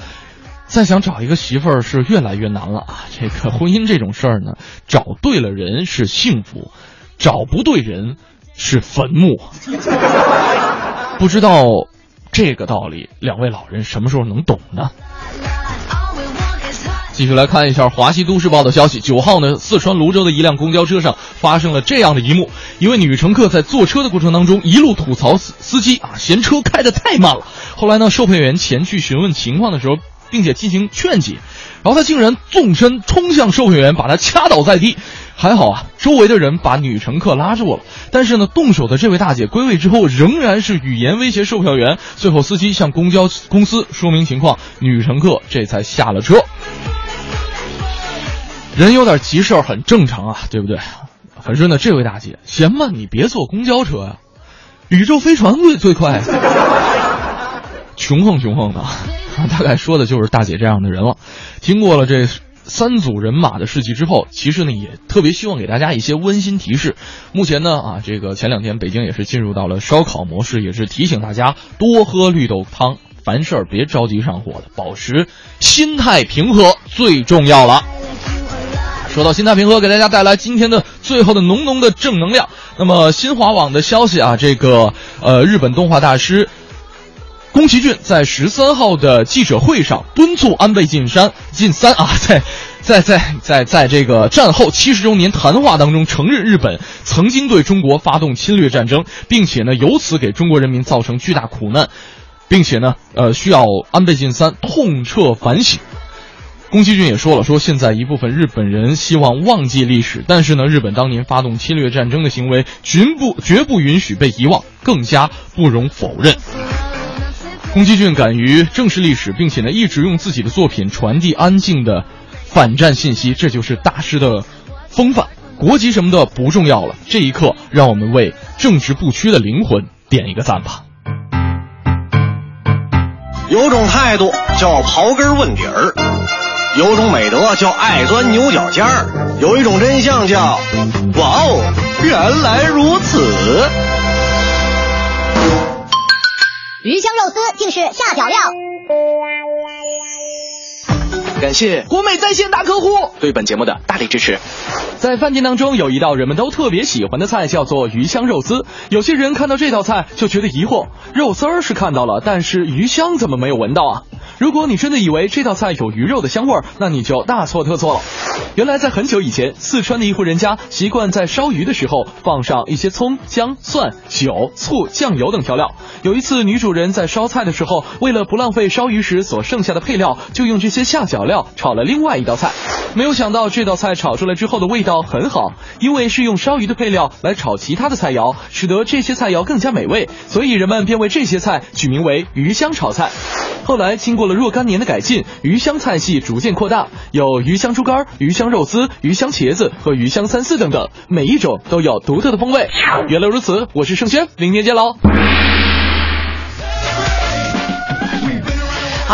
再想找一个媳妇儿是越来越难了啊。这个婚姻这种事儿呢，找对了人是幸福，找不对人是坟墓。不知道这个道理，两位老人什么时候能懂呢？继续来看一下《华西都市报》的消息。九号呢，四川泸州的一辆公交车上发生了这样的一幕：一位女乘客在坐车的过程当中，一路吐槽司司机啊，嫌车开得太慢了。后来呢，售票员前去询问情况的时候，并且进行劝解，然后她竟然纵身冲向售票员，把他掐倒在地。还好啊，周围的人把女乘客拉住了。但是呢，动手的这位大姐归位之后，仍然是语言威胁售票员。最后，司机向公交公司说明情况，女乘客这才下了车。人有点急事儿很正常啊，对不对？可是呢，这位大姐嫌慢，你别坐公交车呀，宇宙飞船最最快。穷横穷横的，大概说的就是大姐这样的人了。经过了这三组人马的事迹之后，其实呢也特别希望给大家一些温馨提示。目前呢啊，这个前两天北京也是进入到了烧烤模式，也是提醒大家多喝绿豆汤，凡事别着急上火的，保持心态平和最重要了。说到心态平和，给大家带来今天的最后的浓浓的正能量。那么新华网的消息啊，这个呃日本动画大师宫崎骏在十三号的记者会上敦促安倍晋三晋三啊，在在在在在这个战后七十周年谈话当中承认日本曾经对中国发动侵略战争，并且呢由此给中国人民造成巨大苦难，并且呢呃需要安倍晋三痛彻反省。宫崎骏也说了，说现在一部分日本人希望忘记历史，但是呢，日本当年发动侵略战争的行为绝不绝不允许被遗忘，更加不容否认。宫崎骏敢于正视历史，并且呢，一直用自己的作品传递安静的反战信息，这就是大师的风范。国籍什么的不重要了，这一刻，让我们为正直不屈的灵魂点一个赞吧。有种态度叫刨根问底儿。有种美德叫爱钻牛角尖儿，有一种真相叫哇哦，原来如此。鱼香肉丝竟是下脚料。感谢国美在线大客户对本节目的大力支持。在饭店当中有一道人们都特别喜欢的菜，叫做鱼香肉丝。有些人看到这道菜就觉得疑惑，肉丝儿是看到了，但是鱼香怎么没有闻到啊？如果你真的以为这道菜有鱼肉的香味儿，那你就大错特错了。原来在很久以前，四川的一户人家习惯在烧鱼的时候放上一些葱、姜、蒜、酒、醋、酱油等调料。有一次，女主人在烧菜的时候，为了不浪费烧鱼时所剩下的配料，就用这些下脚料炒了另外一道菜。没有想到这道菜炒出来之后的味道很好，因为是用烧鱼的配料来炒其他的菜肴，使得这些菜肴更加美味，所以人们便为这些菜取名为鱼香炒菜。后来经过了若干年的改进，鱼香菜系逐渐扩大，有鱼香猪肝、鱼香肉丝、鱼香茄子和鱼香三丝等等，每一种都有独特的风味。原来如此，我是盛轩，明天见喽。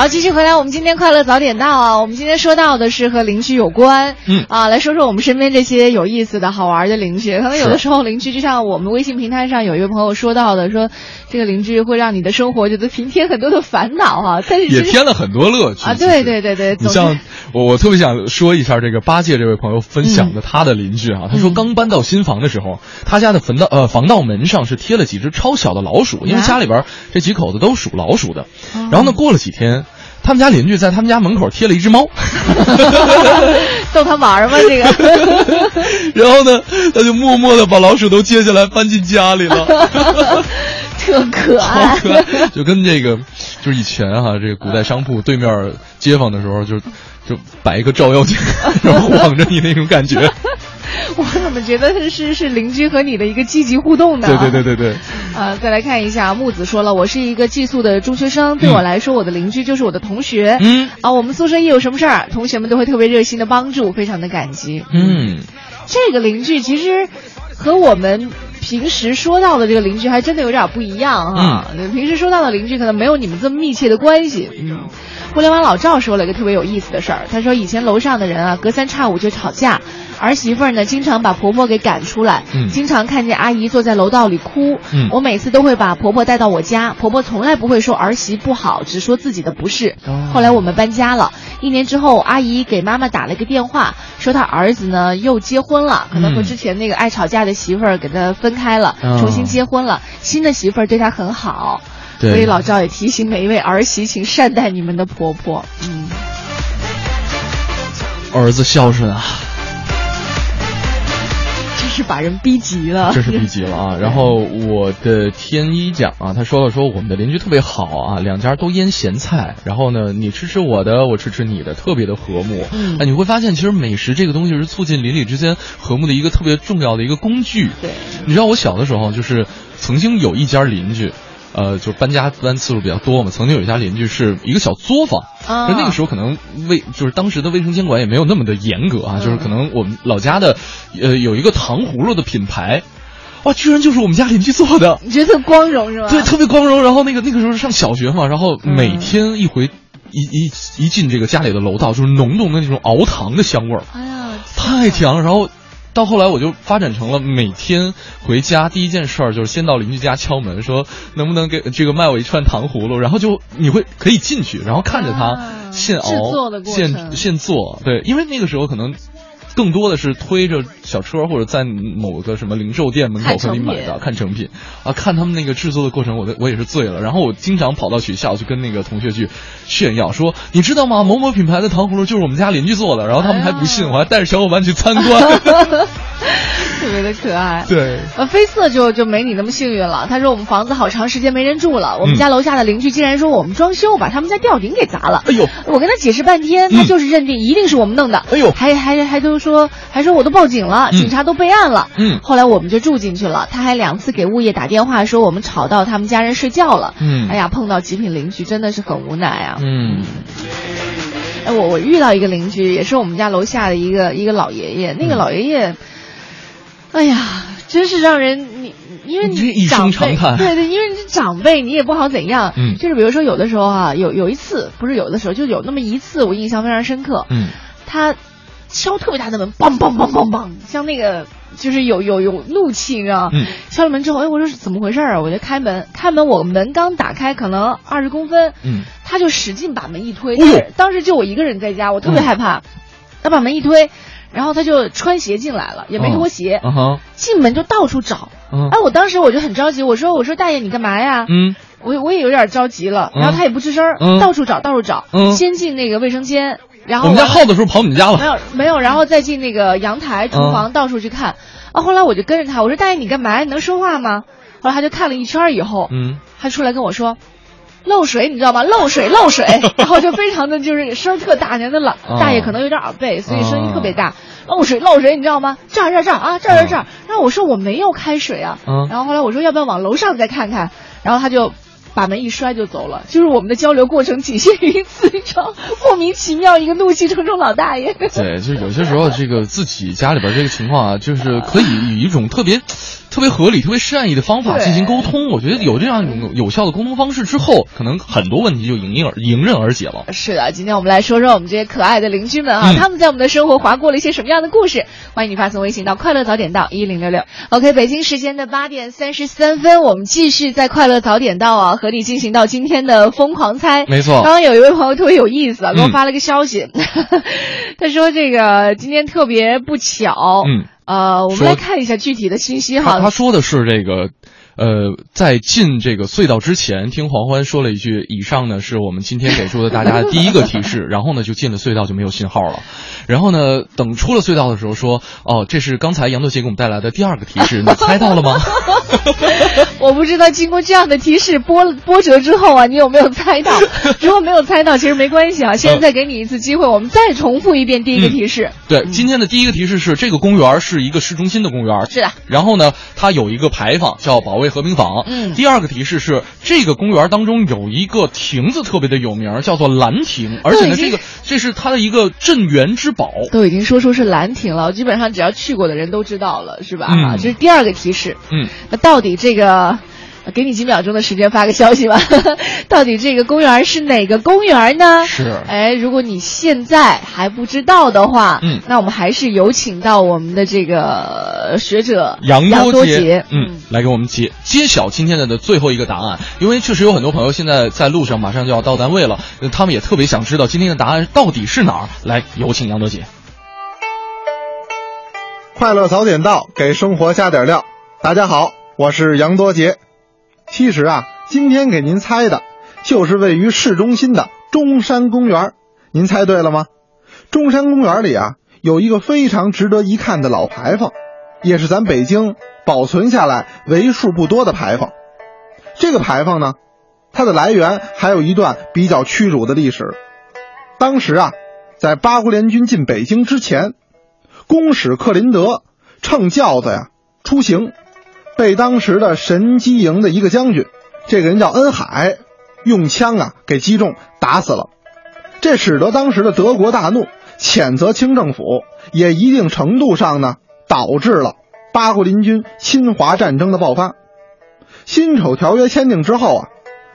好，继续回来，我们今天快乐早点到啊！我们今天说到的是和邻居有关，嗯。啊，来说说我们身边这些有意思的好玩的邻居。可能有的时候邻居，就像我们微信平台上有一位朋友说到的，说这个邻居会让你的生活觉得平添很多的烦恼哈、但是也添了很多乐趣啊，对对对对，总你像我，我特别想说一下这个八戒这位朋友分享的他的邻居啊，他说刚搬到新房的时候，他家的防盗呃防盗门上是贴了几只超小的老鼠，因为家里边这几口子都属老鼠的。然后呢，过了几天，他们家邻居在他们家门口贴了一只猫，逗他玩儿嘛，这个 然后呢，他就默默的把老鼠都接下来搬进家里了。特可爱好。可爱，就跟这个，就是以前哈、这个古代商铺对面街坊的时候，就就摆一个照妖镜，然后晃着你那种感觉。我怎么觉得是是是邻居和你的一个积极互动呢？对对对对对，呃，再来看一下，木子说了，我是一个寄宿的中学生，对我来说，我的邻居就是我的同学。嗯，啊，我们宿舍一有什么事儿，同学们都会特别热心的帮助，非常的感激。嗯，这个邻居其实和我们平时说到的这个邻居还真的有点不一样哈。嗯，平时说到的邻居可能没有你们这么密切的关系。嗯，互联网老赵说了一个特别有意思的事儿，他说以前楼上的人啊，隔三差五就吵架，儿媳妇儿呢经常把婆婆给赶出来，嗯经常看见阿姨坐在楼道里哭。嗯我每次都会把婆婆带到我家，婆婆从来不会说儿媳不好，只说自己的不是。哦后来我们搬家了，一年之后，阿姨给妈妈打了个电话，说她儿子呢又结婚了，可能和嗯之前那个爱吵架的媳妇儿给他分开了，哦重新结婚了，新的媳妇儿对他很好。对所以老赵也提醒每一位儿媳，请善待你们的婆婆。嗯，儿子孝顺啊，真是把人逼急了，真是逼急了啊！然后我的天一讲啊，他说了说我们的邻居特别好啊，两家都腌咸菜，然后呢，你吃吃我的，我吃吃你的，特别的和睦。嗯哎，你会发现其实美食这个东西是促进邻里之间和睦的一个特别重要的一个工具。对，你知道我小的时候就是曾经有一家邻居。呃，就搬家搬次数比较多嘛，曾经有一家邻居是一个小作坊，啊就那个时候可能卫就是当时的卫生监管也没有那么的严格啊，嗯就是可能我们老家的呃有一个糖葫芦的品牌，哇，居然就是我们家邻居做的，你觉得特光荣是吧？对，特别光荣。然后那个那个时候是上小学嘛，然后嗯每天一回、一一一进这个家里的楼道，就是浓浓的那种熬糖的香味儿，哎呀，太甜了。然后到后来我就发展成了每天回家第一件事儿就是先到邻居家敲门，说能不能给这个卖我一串糖葫芦，然后就你会可以进去，然后看着它啊现熬、现现做，对，因为那个时候可能。更多的是推着小车或者在某个什么零售店门口和你买的看成品啊，看他们那个制作的过程，我的我也是醉了。然后我经常跑到学校去跟那个同学去炫耀，说你知道吗？某某品牌的糖葫芦就是我们家邻居做的。然后他们还不信，我还带着小伙伴去参观。特别的可爱。对，呃，飞色就就没你那么幸运了。他说我们房子好长时间没人住了，我们嗯家楼下的邻居竟然说我们装修把他们家吊顶给砸了。哎呦，我跟他解释半天，他就是认定一定是我们弄的。哎呦还还还都说还说我都报警了，嗯警察都备案了。嗯后来我们就住进去了。他还两次给物业打电话说我们吵到他们家人睡觉了。嗯哎呀，碰到极品邻居真的是很无奈啊。嗯哎，我我遇到一个邻居，也是我们家楼下的一个一个老爷爷，那个嗯老爷爷，哎呀，真是让人你因为你长辈，长对对，因为你是长辈，你也不好怎样。嗯就是比如说有的时候啊，有有一次不是有的时候，就有那么一次我印象非常深刻。嗯他敲特别大的门，梆梆梆梆梆，像那个就是有有有怒气，你知道吗？嗯敲了门之后，哎，我说是怎么回事儿啊？我就开门，开门，我门刚打开，可能二十公分，嗯他就使劲把门一推。当时就我一个人在家，我特别嗯害怕。他把门一推，然后他就穿鞋进来了，也没脱鞋，进门就到处找。嗯哎，我当时我就很着急，我说我说大爷你干嘛呀？嗯我我也有点着急了，然后嗯他也不吱声到处找到处找，嗯先进那个卫生间，然后我们家耗子是不是跑你们家了？没有没有，然后再进那个阳台、厨嗯房，到处去看。啊，后来我就跟着他，我说大爷你干嘛？你能说话吗？后来他就看了一圈以后，嗯他出来跟我说。漏水，你知道吗？漏水，漏水，然后就非常的就是声儿特大，人的老哦大爷可能有点耳背，所以声音特别大。漏水，漏水，你知道吗？这儿这儿这儿啊，这儿这儿这儿。然后我说我没有开水啊，嗯然后后来我说要不要往楼上再看看？然后他就把门一摔就走了。就是我们的交流过程仅限于一次，你知道，莫名其妙一个怒气冲冲老大爷。对，就是有些时候这个自己家里边这个情况啊，就是可以以一种特别特别合理、特别善意的方法进行沟通。我觉得有这样一种有效的沟通方式之后，可能很多问题就迎刃而迎刃而解了。是的，今天我们来说说我们这些可爱的邻居们啊，嗯他们在我们的生活划过了一些什么样的故事？欢迎你发送微信到快乐早点到一零六六。OK，北京时间的八点三十三分，我们继续在快乐早点到啊，和你进行到今天的疯狂猜。没错刚刚有一位朋友特别有意思啊，给我嗯发了个消息，他说这个今天特别不巧，嗯，呃，我们来看一下具体的信息哈。他他说的是这个。呃，在进这个隧道之前，听黄欢说了一句：“以上呢是我们今天给出的大家的第一个提示。”然后呢，就进了隧道就没有信号了。然后呢，等出了隧道的时候说：“哦，这是刚才杨德杰给我们带来的第二个提示，你猜到了吗？” 我不知道经过这样的提示波波折之后啊，你有没有猜到？如果没有猜到，其实没关系啊。现在再给你一次机会，我们再重复一遍第一个提示。对，今天的第一个提示是这个公园是一个市中心的公园。是的。然后呢，它有一个牌坊叫保卫和平坊。嗯。第二个提示是这个公园当中有一个亭子特别的有名，叫做兰亭，而且呢，这个这是它的一个镇园之宝。都已经说出是兰亭了，基本上只要去过的人都知道了，是吧？嗯啊，这是第二个提示。嗯。那到底这个？给你几秒钟的时间发个消息吧，到底这个公园是哪个公园呢？是，哎，如果你现在还不知道的话，嗯，那我们还是有请到我们的这个学者杨多杰，嗯，来给我们揭揭晓今天的的最后一个答案。因为确实有很多朋友现在在路上，马上就要到单位了，他们也特别想知道今天的答案到底是哪儿。来，有请杨多杰。快乐早点到，给生活加点料。大家好，我是杨多杰。其实啊，今天给您猜的就是位于市中心的中山公园。您猜对了吗？中山公园里啊，有一个非常值得一看的老牌坊，也是咱北京保存下来为数不多的牌坊。这个牌坊呢，它的来源还有一段比较屈辱的历史。当时啊，在八国联军进北京之前，公使克林德乘轿子呀出行。被当时的神机营的一个将军，这个人叫恩海，用枪啊给击中，打死了。这使得当时的德国大怒，谴责清政府，也一定程度上呢导致了八国联军侵华战争的爆发。辛丑条约签订之后啊，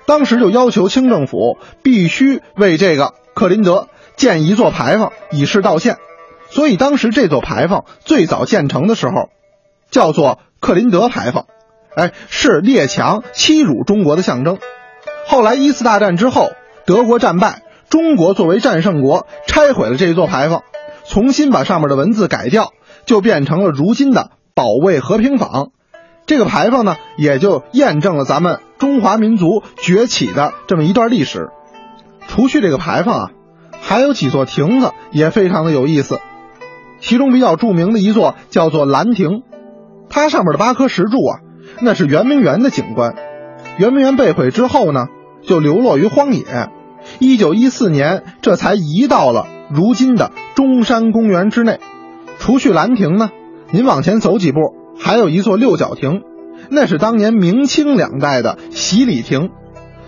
当时就要求清政府必须为这个克林德建一座牌坊，以示道歉。所以当时这座牌坊最早建成的时候，叫做。克林德牌坊，哎，是列强欺辱中国的象征。后来一次大战之后，德国战败，中国作为战胜国拆毁了这一座牌坊，重新把上面的文字改掉，就变成了如今的保卫和平坊。这个牌坊呢，也就验证了咱们中华民族崛起的这么一段历史。除去这个牌坊啊，还有几座亭子也非常的有意思，其中比较著名的一座叫做兰亭。它上面的八棵石柱啊，那是圆明园的景观。圆明园被毁之后呢，就流落于荒野。一九一四年，这才移到了如今的中山公园之内。除去兰亭呢，您往前走几步，还有一座六角亭，那是当年明清两代的洗礼亭。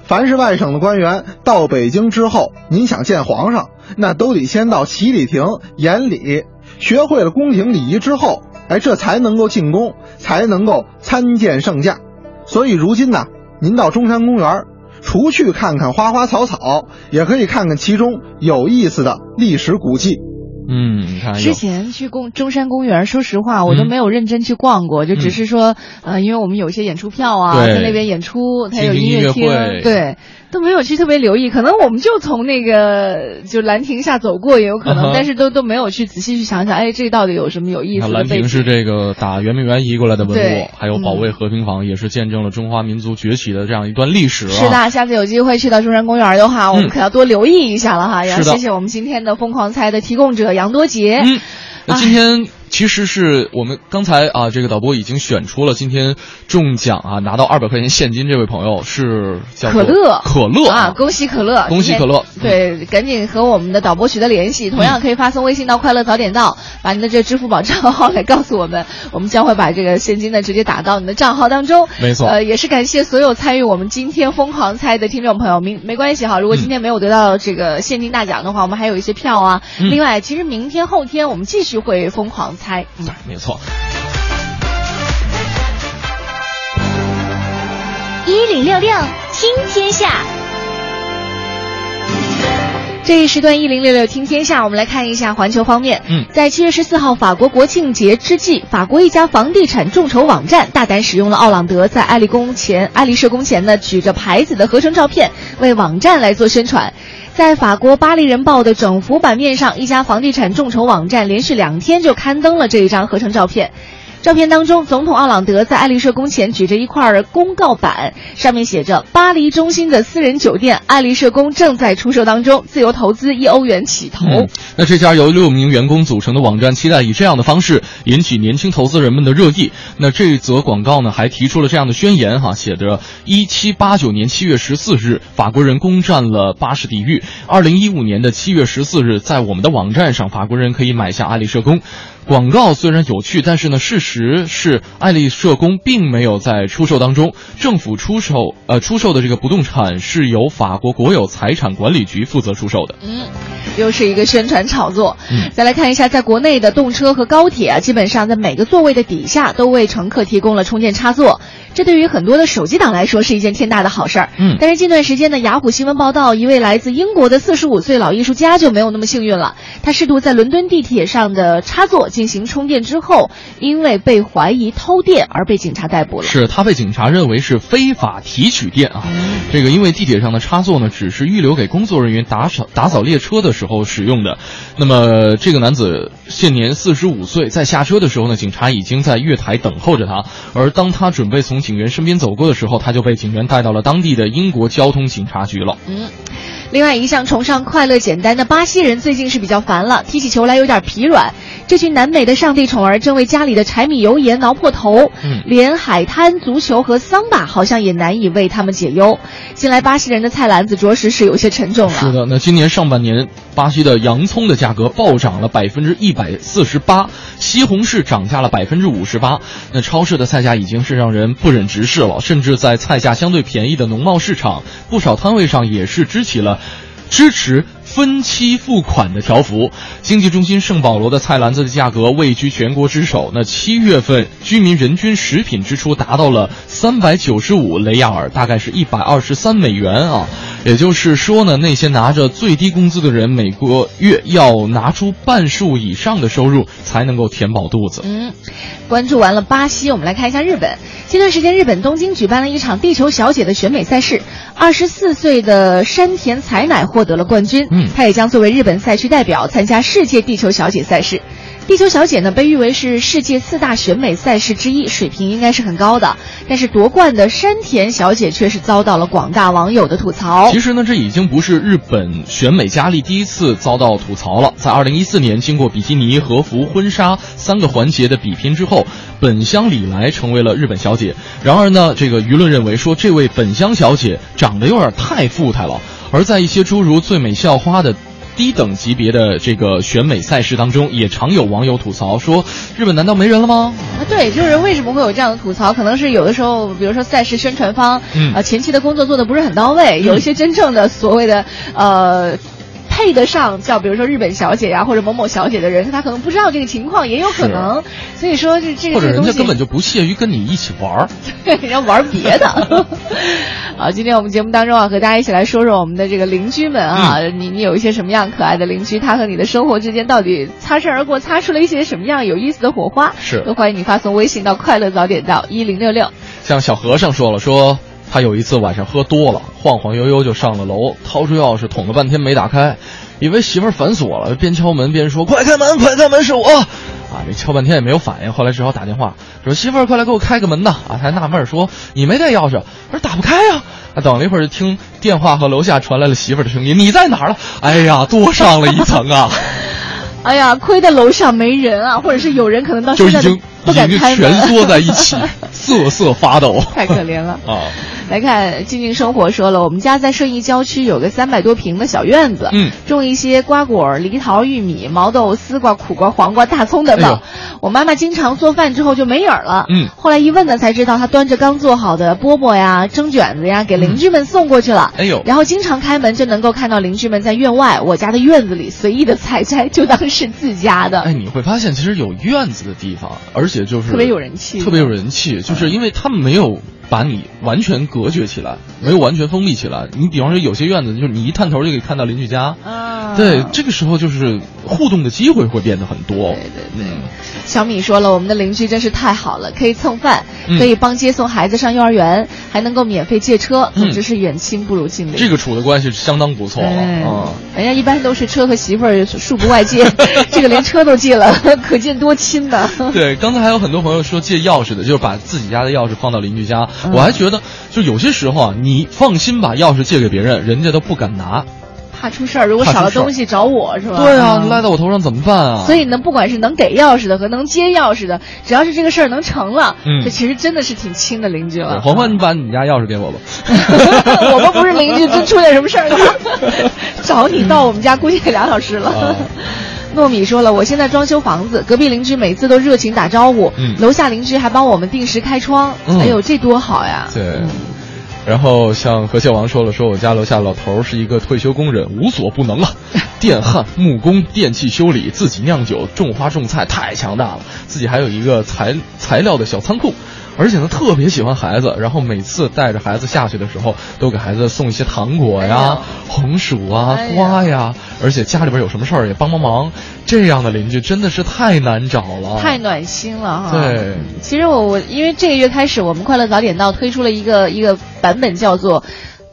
凡是外省的官员到北京之后，您想见皇上，那都得先到洗礼亭演礼，学会了宫廷礼仪之后。哎，这才能够进宫，才能够参见圣驾。所以如今呢，您到中山公园，除去看看花花草草，也可以看看其中有意思的历史古迹。嗯，你看，之前去公中山公园，说实话，我都没有认真去逛过，嗯、就只是说，呃，因为我们有些演出票啊，在那边演出，它有音乐厅，对。都没有去特别留意，可能我们就从那个就兰亭下走过，也有可能，嗯、但是都都没有去仔细去想想，哎，这到底有什么有意思的？兰亭是这个打圆明园移过来的文物，还有保卫嗯和平坊，也是见证了中华民族崛起的这样一段历史、啊。是的，下次有机会去到中山公园的话，我们可要多留意一下了哈。嗯、也要谢谢我们今天的疯狂猜的提供者杨多杰。嗯，那今天。其实是我们刚才啊，这个导播已经选出了今天中奖啊，拿到二百块钱现金这位朋友是叫可乐，可乐啊，恭喜可乐，恭喜可乐！对，赶紧和我们的导播取得联系，同样可以发送微信到“快乐早点到”，把您的这支付宝账号来告诉我们，我们将会把这个现金呢直接打到你的账号当中。没错，呃，也是感谢所有参与我们今天疯狂猜的听众朋友，明没关系哈，如果今天没有得到这个现金大奖的话，我们还有一些票啊。嗯、另外，其实明天、后天我们继续会疯狂猜。嗯没错。一零六六听天下。这一时段一零六六听天下，我们来看一下环球方面。嗯，在七月十四号法国国庆节之际，法国一家房地产众筹网站大胆使用了奥朗德在爱丽宫前、爱丽舍宫前呢举着牌子的合成照片，为网站来做宣传。在法国《巴黎人报》的整幅版面上，一家房地产众筹网站连续两天就刊登了这一张合成照片。照片当中，总统奥朗德在爱丽舍宫前举着一块公告板，上面写着：“巴黎中心的私人酒店爱丽舍宫正在出售当中，自由投资一欧元起投。那这家由六名员工组成的网站，期待以这样的方式引起年轻投资人们的热议。那这则广告呢，还提出了这样的宣言哈，写着：一七八九年七月十四日，法国人攻占了巴士底狱；二零一五年的七月十四日，在我们的网站上，法国人可以买下爱丽舍宫。广告虽然有趣，但是呢，事实是爱丽舍宫并没有在出售当中。政府出售呃出售的这个不动产是由法国国有财产管理局负责出售的。嗯，又是一个宣传炒作。嗯，再来看一下，在国内的动车和高铁啊，基本上在每个座位的底下都为乘客提供了充电插座。这对于很多的手机党来说是一件天大的好事儿。嗯，但是近段时间呢，雅虎新闻报道，一位来自英国的四十五岁老艺术家就没有那么幸运了。他试图在伦敦地铁上的插座进行充电之后，因为被怀疑偷电而被警察逮捕了。是他被警察认为是非法提取电啊。这个因为地铁上的插座呢，只是预留给工作人员打扫打扫列车的时候使用的。那么这个男子现年四十五岁，在下车的时候呢，警察已经在月台等候着他。而当他准备从警员身边走过的时候，他就被警员带到了当地的英国交通警察局了。嗯，另外一向崇尚快乐简单的巴西人最近是比较烦了，踢起球来有点疲软。这群南美的上帝宠儿正为家里的柴米油盐挠破头，嗯，连海滩、足球和桑巴好像也难以为他们解忧。近来巴西人的菜篮子着实是有些沉重了。是的，那今年上半年，巴西的洋葱的价格暴涨了百分之一百四十八，西红柿涨价了百分之五十八。那超市的菜价已经是让人不忍直视了，甚至在菜价相对便宜的农贸市场，不少摊位上也是支起了支持。分期付款的条幅，经济中心圣保罗的菜篮子的价格位居全国之首。那七月份居民人均食品支出达到了三百九十五雷亚尔，大概是一百二十三美元啊。也就是说呢，那些拿着最低工资的人，每个月要拿出半数以上的收入才能够填饱肚子。嗯，关注完了巴西，我们来看一下日本。前段时间，日本东京举办了一场地球小姐的选美赛事，二十四岁的山田彩乃获得了冠军。嗯，她也将作为日本赛区代表参加世界地球小姐赛事。地球小姐呢，被誉为是世界四大选美赛事之一，水平应该是很高的。但是夺冠的山田小姐却是遭到了广大网友的吐槽。其实呢，这已经不是日本选美佳丽第一次遭到吐槽了。在二零一四年，经过比基尼、和服、婚纱三个环节的比拼之后，本乡里来成为了日本小姐。然而呢，这个舆论认为说，这位本乡小姐长得有点太富态了。而在一些诸如最美校花的。低等级别的这个选美赛事当中，也常有网友吐槽说：“日本难道没人了吗？”啊，对，就是为什么会有这样的吐槽？可能是有的时候，比如说赛事宣传方，嗯，啊，前期的工作做的不是很到位，有一些真正的所谓的呃。配得上叫比如说日本小姐呀、或者某某小姐的人，他可能不知道这个情况，也有可能。所以说这这个或者人家根本就不屑于跟你一起玩儿，对，要玩别的。好，今天我们节目当中啊，和大家一起来说说我们的这个邻居们啊，嗯、你你有一些什么样可爱的邻居？他和你的生活之间到底擦身而过，擦出了一些什么样有意思的火花？是，都欢迎你发送微信到快乐早点到一零六六。像小和尚说了说。他有一次晚上喝多了，晃晃悠悠就上了楼，掏出钥匙捅了半天没打开，以为媳妇儿反锁了，边敲门边说：“快开门，快开门，是我！”啊，这敲半天也没有反应，后来只好打电话说：“媳妇儿，快来给我开个门呐！”啊，他还纳闷说：“你没带钥匙？”我说：“打不开呀。”啊，等了一会儿就听电话和楼下传来了媳妇儿的声音：“你在哪儿了？”哎呀，多上了一层啊！哎呀，亏得楼上没人啊，或者是有人可能到就已经不敢开全缩在一起，瑟瑟发抖，太可怜了。啊！来看静静生活说了，我们家在顺义郊区有个三百多平的小院子，嗯，种一些瓜果、梨桃、玉米、毛豆、丝瓜、苦瓜、黄瓜、大葱等等。哎、我妈妈经常做饭之后就没影儿了，嗯，后来一问呢，才知道她端着刚做好的饽饽呀、蒸卷子呀，给邻居们送过去了。哎呦，然后经常开门就能够看到邻居们在院外我家的院子里随意的采摘，就当是自家的。哎，你会发现其实有院子的地方，而且就是特别有人气，特别有人气，就是因为他们没有把你完全隔绝起来，没有完全封闭起来。你比方说有些院子，就是你一探头就可以看到邻居家，啊，对，这个时候就是互动的机会会变得很多。对对对。小米说了，我们的邻居真是太好了，可以蹭饭，嗯可以帮接送孩子上幼儿园，还能够免费借车，嗯总之是远亲不如近邻。这个处的关系相当不错了哎啊。人家一般都是车和媳妇儿恕不外借，这个连车都借了，可见多亲呢。对，刚才还有很多朋友说借钥匙的，就是把自己家的钥匙放到邻居家。嗯我还觉得，就有些时候啊，你放心把钥匙借给别人，人家都不敢拿。怕出事儿，如果少了东西找我是吧？对啊，嗯赖在我头上怎么办啊？所以呢，不管是能给钥匙的和能接钥匙的，只要是这个事儿能成了，嗯这其实真的是挺亲的邻居了。黄欢，你把你家钥匙给我吧。我们不是邻居，真出点什么事儿了，找你到我们家估计得俩小时了。啊糯米说了，我现在装修房子，隔壁邻居每次都热情打招呼，嗯楼下邻居还帮我们定时开窗，嗯哎呦，这多好呀！对。然后像何秀王说了，说我家楼下老头是一个退休工人，无所不能啊，电焊、木工、电器修理，自己酿酒、种花种菜，太强大了。自己还有一个材材料的小仓库，而且呢特别喜欢孩子，然后每次带着孩子下去的时候，都给孩子送一些糖果呀、红薯啊、哎呀花呀，而且家里边有什么事儿也帮帮忙。这样的邻居真的是太难找了，太暖心了哈。对。其实我我因为这个月开始，我们快乐早点到推出了一个一个版本叫做。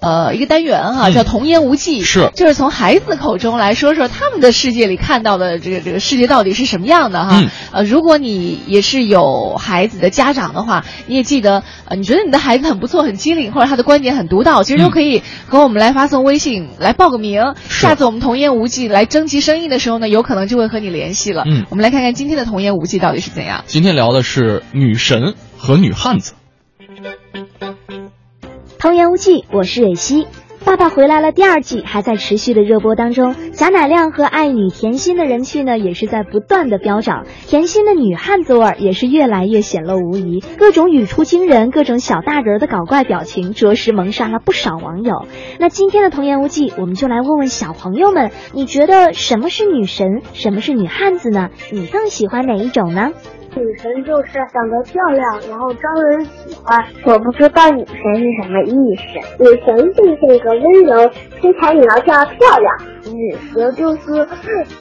呃，一个单元哈，嗯叫童言无忌，是就是从孩子口中来说说他们的世界里看到的这个这个世界到底是什么样的哈。嗯呃，如果你也是有孩子的家长的话，你也记得，呃，你觉得你的孩子很不错、很机灵，或者他的观点很独到，其实都可以和我们来发送微信来报个名。下次我们童言无忌来征集声音的时候呢，有可能就会和你联系了。嗯我们来看看今天的童言无忌到底是怎样。今天聊的是女神和女汉子。童言无忌，我是蕊希。爸爸回来了第二季还在持续的热播当中，贾乃亮和爱女甜心的人气呢也是在不断的飙涨，甜心的女汉子味儿也是越来越显露无遗，各种语出惊人、各种小大人的搞怪表情，着实萌杀了不少网友。那今天的童言无忌，我们就来问问小朋友们，你觉得什么是女神，什么是女汉子呢？你更喜欢哪一种呢？女神就是长得漂亮，然后招人喜欢。我不知道女神是什么意思。女神就是那个温柔、身材苗条、漂亮。女神就是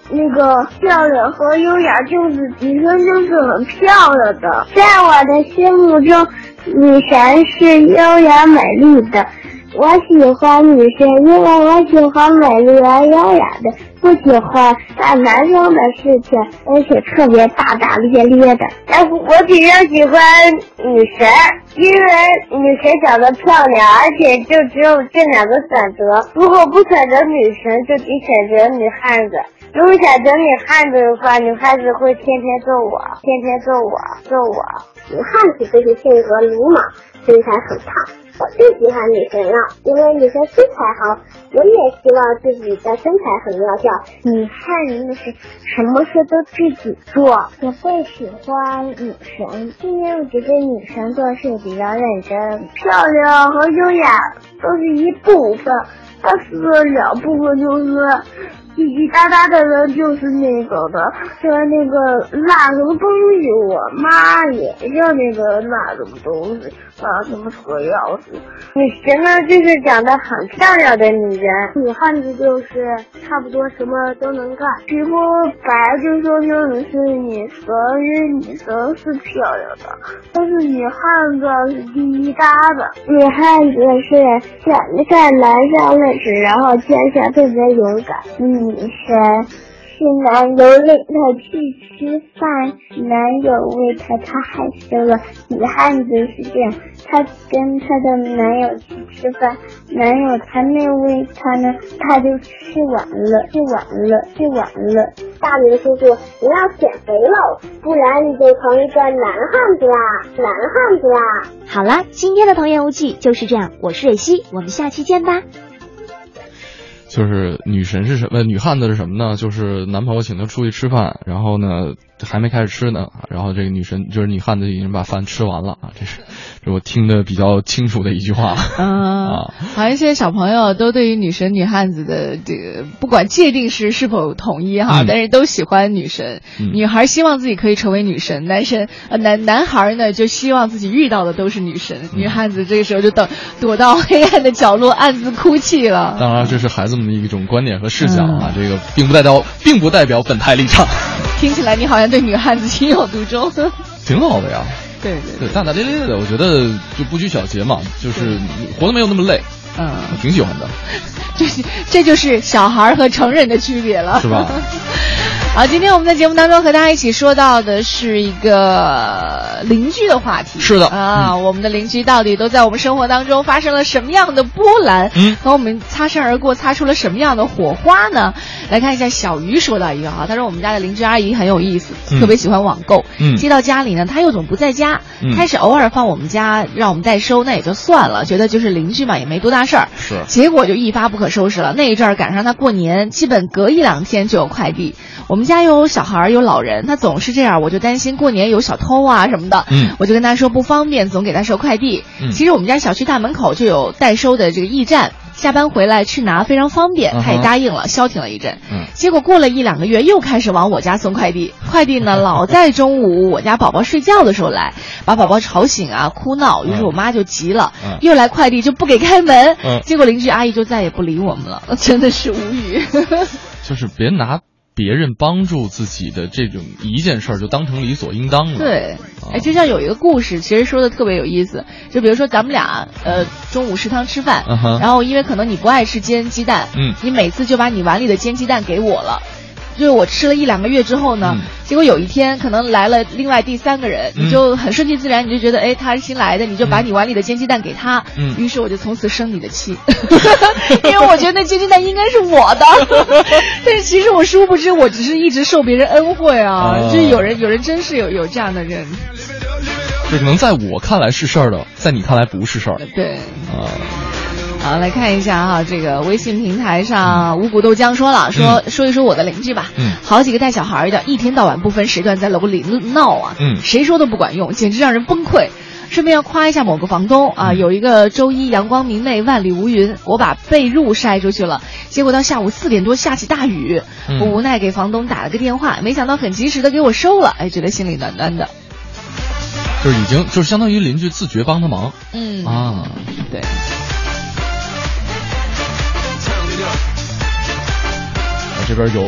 那个漂亮和优雅，就是女生就是很漂亮的。在我的心目中，女神是优雅美丽的。我喜欢女神，因为我喜欢美丽而优雅的，不喜欢干男生的事情，而且特别大大咧咧的。但是我比较喜欢女神，因为女神长得漂亮，而且就只有这两个选择。如果不选择女神，就得选择女汉子。如果选择女汉子的话，女汉子会天天揍我，天天揍我，揍我。女汉子就是性格鲁莽，身材很胖。我最喜欢女神了，因为女神身材好，我也希望自己的身材很苗条。女汉子就是什么事都自己做。我最喜欢女神，因为我觉得女神做事比较认真，漂亮和优雅都是一部分，但是两部分就是。滴滴答答的人就是那个的，像那个那什么东西，我妈也像那个那什么东西，啊什么车钥匙。女神呢，就是长得很漂亮的女人，女汉子就是差不多什么都能干。皮肤白就说明你是女神，因为女神是漂亮的，但是女汉子是滴滴答的。女汉子是善善男生位置，然后坚强特别勇敢。女神是男友领她去吃饭，男友喂她，她害羞了。女汉子是这样，她跟她的男友去吃饭，男友还没喂她呢，她就吃完了，吃完了，吃完了。大明叔叔，你要减肥喽，不然你就成一个男汉子啦，男汉子啦。好啦，今天的童言无忌就是这样，我是蕊希，我们下期见吧。就是女神是什么？女汉子是什么呢？就是男朋友请她出去吃饭，然后呢，还没开始吃呢，然后这个女神就是女汉子已经把饭吃完了啊，这是这我听的比较清楚的一句话。嗯，好像现在小朋友都对于女神女汉子的这个不管界定是是否统一哈，嗯。但是都喜欢女神。嗯。女孩希望自己可以成为女神，男神呃男男孩呢就希望自己遇到的都是女神，嗯。女汉子这个时候就等躲到黑暗的角落暗自哭泣了。当然，这是孩子们的一种观点和视角啊，这个并不代表并不代表本台立场，听起来你好像对女汉子情有独钟。挺好的呀。对对，大大咧咧的，我觉得就不拘小节嘛，就是活得没有那么累，嗯，我挺喜欢的，这这就是小孩和成人的区别了，是吧？好，今天我们在节目当中和大家一起说到的是一个邻居的话题。是的啊，我们的邻居到底都在我们生活当中发生了什么样的波澜？嗯，和我们擦身而过，擦出了什么样的火花呢？来看一下，小鱼说到一个啊，他说我们家的邻居阿姨很有意思，嗯特别喜欢网购。嗯接到家里呢，她又总不在家，嗯开始偶尔放我们家让我们代收，那也就算了，觉得就是邻居嘛，也没多大事儿。是结果就一发不可收拾了。那一阵儿赶上他过年，基本隔一两天就有快递。我们家又有小孩儿有老人，他总是这样，我就担心过年有小偷啊什么的。嗯我就跟他说不方便，总给他收快递。嗯其实我们家小区大门口就有代收的这个驿站。下班回来去拿非常方便，他也答应了，消停了一阵。嗯结果过了一两个月，又开始往我家送快递。快递呢，老在中午我家宝宝睡觉的时候来，把宝宝吵醒啊，哭闹。于是我妈就急了，嗯又来快递就不给开门。嗯结果邻居阿姨就再也不理我们了，真的是无语。就是别拿别人帮助自己的这种一件事儿就当成理所应当了。对，啊哎，就像有一个故事，其实说的特别有意思。就比如说咱们俩，呃，中午食堂吃饭，然后因为可能你不爱吃煎鸡蛋，嗯你每次就把你碗里的煎鸡蛋给我了。就是我吃了一两个月之后呢，嗯。结果有一天可能来了另外第三个人，嗯。你就很顺其自然，你就觉得哎他是新来的，你就把你碗里的煎鸡蛋给他，嗯。于是我就从此生你的气，因为我觉得那煎鸡蛋应该是我的，但是其实我殊不知我只是一直受别人恩惠啊，哦。就是有人有人真是有有这样的人，就是能在我看来是事儿的，在你看来不是事儿。对。啊，好，来看一下哈，这个微信平台上五谷豆浆说了，说、说一说我的邻居吧。嗯好几个带小孩的，一天到晚不分时段在楼里闹啊，嗯谁说都不管用，简直让人崩溃。顺便要夸一下某个房东嗯啊，有一个周一阳光明媚，万里无云，我把被褥晒出去了，结果到下午四点多下起大雨，嗯我无奈给房东打了个电话，没想到很及时的给我收了，哎，觉得心里暖暖的。就是已经就是相当于邻居自觉帮他忙嗯啊。对。这边有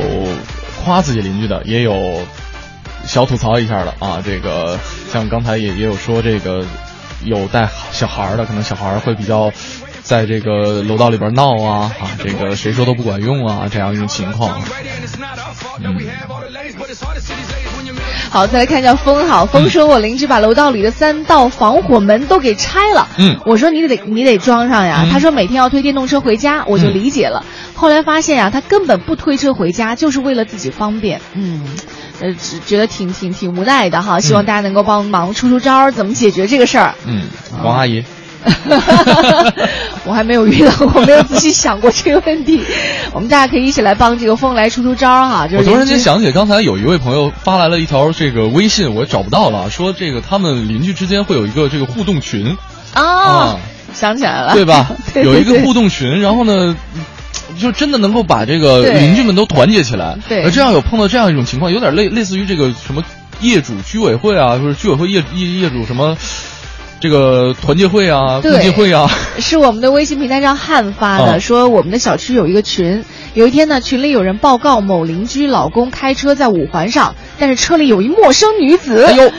夸自己邻居的，也有小吐槽一下的啊。这个像刚才也也有说这个有带小孩的，可能小孩会比较在这个楼道里边闹啊啊，这个谁说都不管用啊，这样一种情况。嗯，好，再来看一下风好，风说我邻居把楼道里的三道防火门都给拆了。嗯我说你得你得装上呀。嗯他说每天要推电动车回家，我就理解了。后来发现呀，他根本不推车回家，就是为了自己方便。嗯，呃，只觉得挺挺挺无奈的哈。希望大家能够帮忙出出招，怎么解决这个事儿。嗯，王阿姨，我还没有遇到，我没有仔细想过这个问题。我们大家可以一起来帮这个风来出出招儿哈。就是我突然间想起刚才有一位朋友发来了一条这个微信，我找不到了，说这个他们邻居之间会有一个这个互动群，啊啊，想起来了，对吧？对对有一个互动群，然后呢，就真的能够把这个邻居们都团结起来。对而这样有碰到这样一种情况，有点类类似于这个什么业主居委会啊，或者居委会业业业主什么。这个团结会啊，对共济会啊，是我们的微信平台上汉发的，嗯说我们的小区有一个群，有一天呢，群里有人报告某邻居老公开车在五环上，但是车里有一陌生女子，哎呦，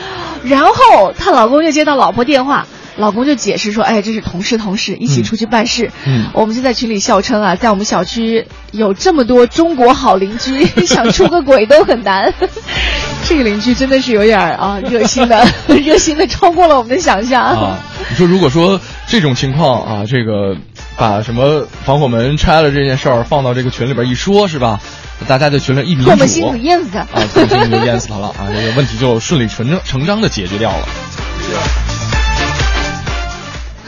然后她老公就接到老婆电话。老公就解释说：“哎，这是同事，同事一起出去办事。嗯我们就在群里笑称啊，在我们小区有这么多中国好邻居，想出个轨都很难。这个邻居真的是有点啊，热心的，热心的超过了我们的想象。啊，你说如果说这种情况啊，这个把什么防火门拆了这件事儿放到这个群里边一说，是吧？大家在群里一民主，唾沫星子淹死他。啊，唾沫星子就淹死他了啊，这个问题就顺理成章成章的解决掉了。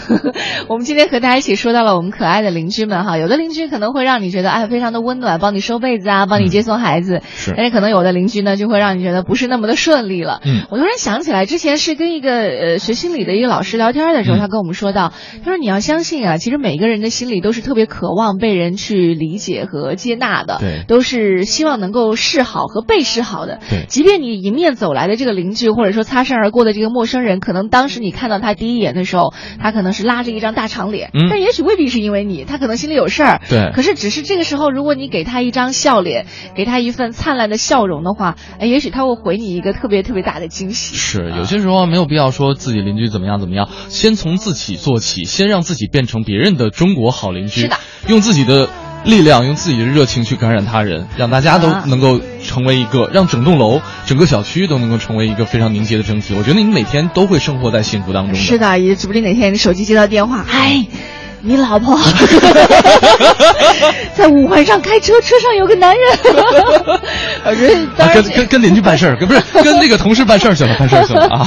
我们今天和大家一起说到了我们可爱的邻居们哈，有的邻居可能会让你觉得哎非常的温暖，帮你收被子啊，帮你接送孩子，是。但是可能有的邻居呢就会让你觉得不是那么的顺利了。嗯，我突然想起来，之前是跟一个呃学心理的一个老师聊天的时候，嗯。他跟我们说到，他说你要相信啊，其实每一个人的心里都是特别渴望被人去理解和接纳的，对。都是希望能够示好和被示好的。对。即便你迎面走来的这个邻居，或者说擦身而过的这个陌生人，可能当时你看到他第一眼的时候，他可能是拉着一张大长脸，嗯但也许未必是因为你，他可能心里有事儿。对可是只是这个时候，如果你给他一张笑脸，给他一份灿烂的笑容的话，哎，也许他会回你一个特别特别大的惊喜。是，有些时候没有必要说自己邻居怎么样怎么样，先从自己做起，先让自己变成别人的中国好邻居。是的，用自己的力量，用自己的热情去感染他人，让大家都啊能够成为一个，让整栋楼、整个小区都能够成为一个非常凝结的整体。我觉得你每天都会生活在幸福当中的。是的，也指不定哪天你手机接到电话，哎，你老婆 在五环上开车，车上有个男人。我觉得当啊，然跟跟跟邻居办事儿，跟不是跟 那个同事办事儿去了，办事儿去了啊。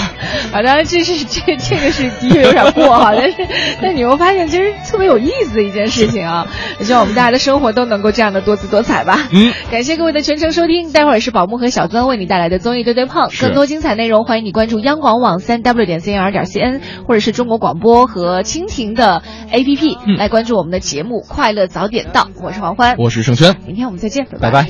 啊，当然这是这这个是的确有点过哈，但是但你会发现其实特别有意思的一件事情啊！也希望我们大家的生活都能够这样的多姿多彩吧。嗯，感谢各位的全程收听，待会儿是宝木和小曾为你带来的综艺对对碰，更多精彩内容欢迎你关注央广网三 w 点 cnr 点 cn，或者是中国广播和蜻蜓的 APP、嗯。来关注我们的节目《快乐早点到》，我是黄欢，我是盛轩，明天我们再见，拜拜。